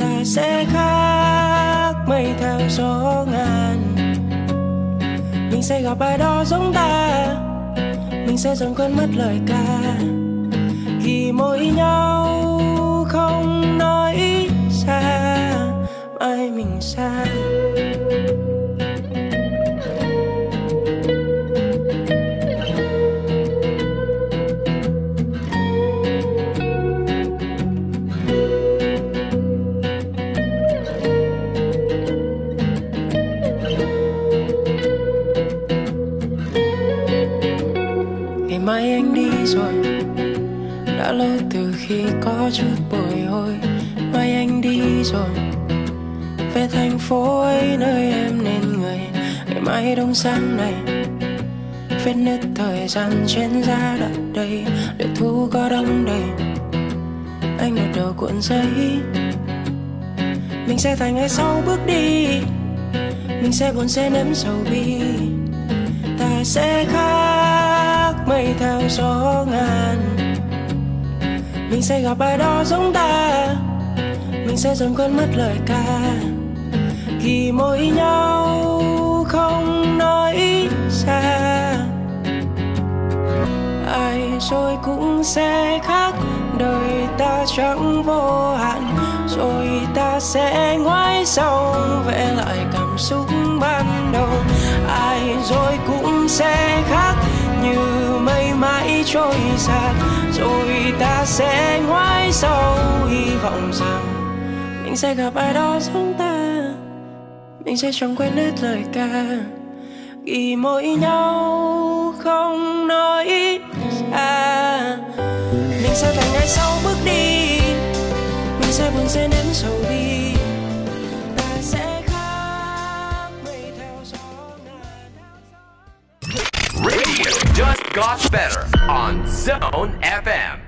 Ta sẽ khác mây theo gió ngàn. Mình sẽ gặp ai đó giống ta, Mình sẽ dần quên mất lời ca. Khi mỗi nhau ai mình sai Ngày mai anh đi rồi, Đã lâu từ khi có chút bồi hồi. Mai anh đi rồi về thành phố ấy, nơi em nên người. Ngày mai đông sang này Vết nứt thời gian trên da đã đầy. Để thu có đông đầy, Anh đột đầu cuộn giấy. Mình sẽ thành ai sau bước đi, Mình sẽ buồn sẽ nếm sầu bi. Ta sẽ khác mây theo gió ngàn. Mình sẽ gặp ai đó giống ta, Mình sẽ dần quên mất lời ca thì mỗi nhau không nói xa Ai rồi cũng sẽ khác, Đời ta chẳng vô hạn. Rồi ta sẽ ngoái sau, Vẽ lại cảm xúc ban đầu. Ai rồi cũng sẽ khác, Như mây mãi trôi xa. Rồi ta sẽ ngoái sau, Hy vọng rằng Mình sẽ gặp ai đó giống ta. Mình sẽ chẳng quên hết lời ca Ghi mỗi nhau không nói xa Mình sẽ thành ngày sau bước đi Mình sẽ buồn sẽ ném sầu đi. Ta sẽ khác mây theo gió Radio got better on Zone FM.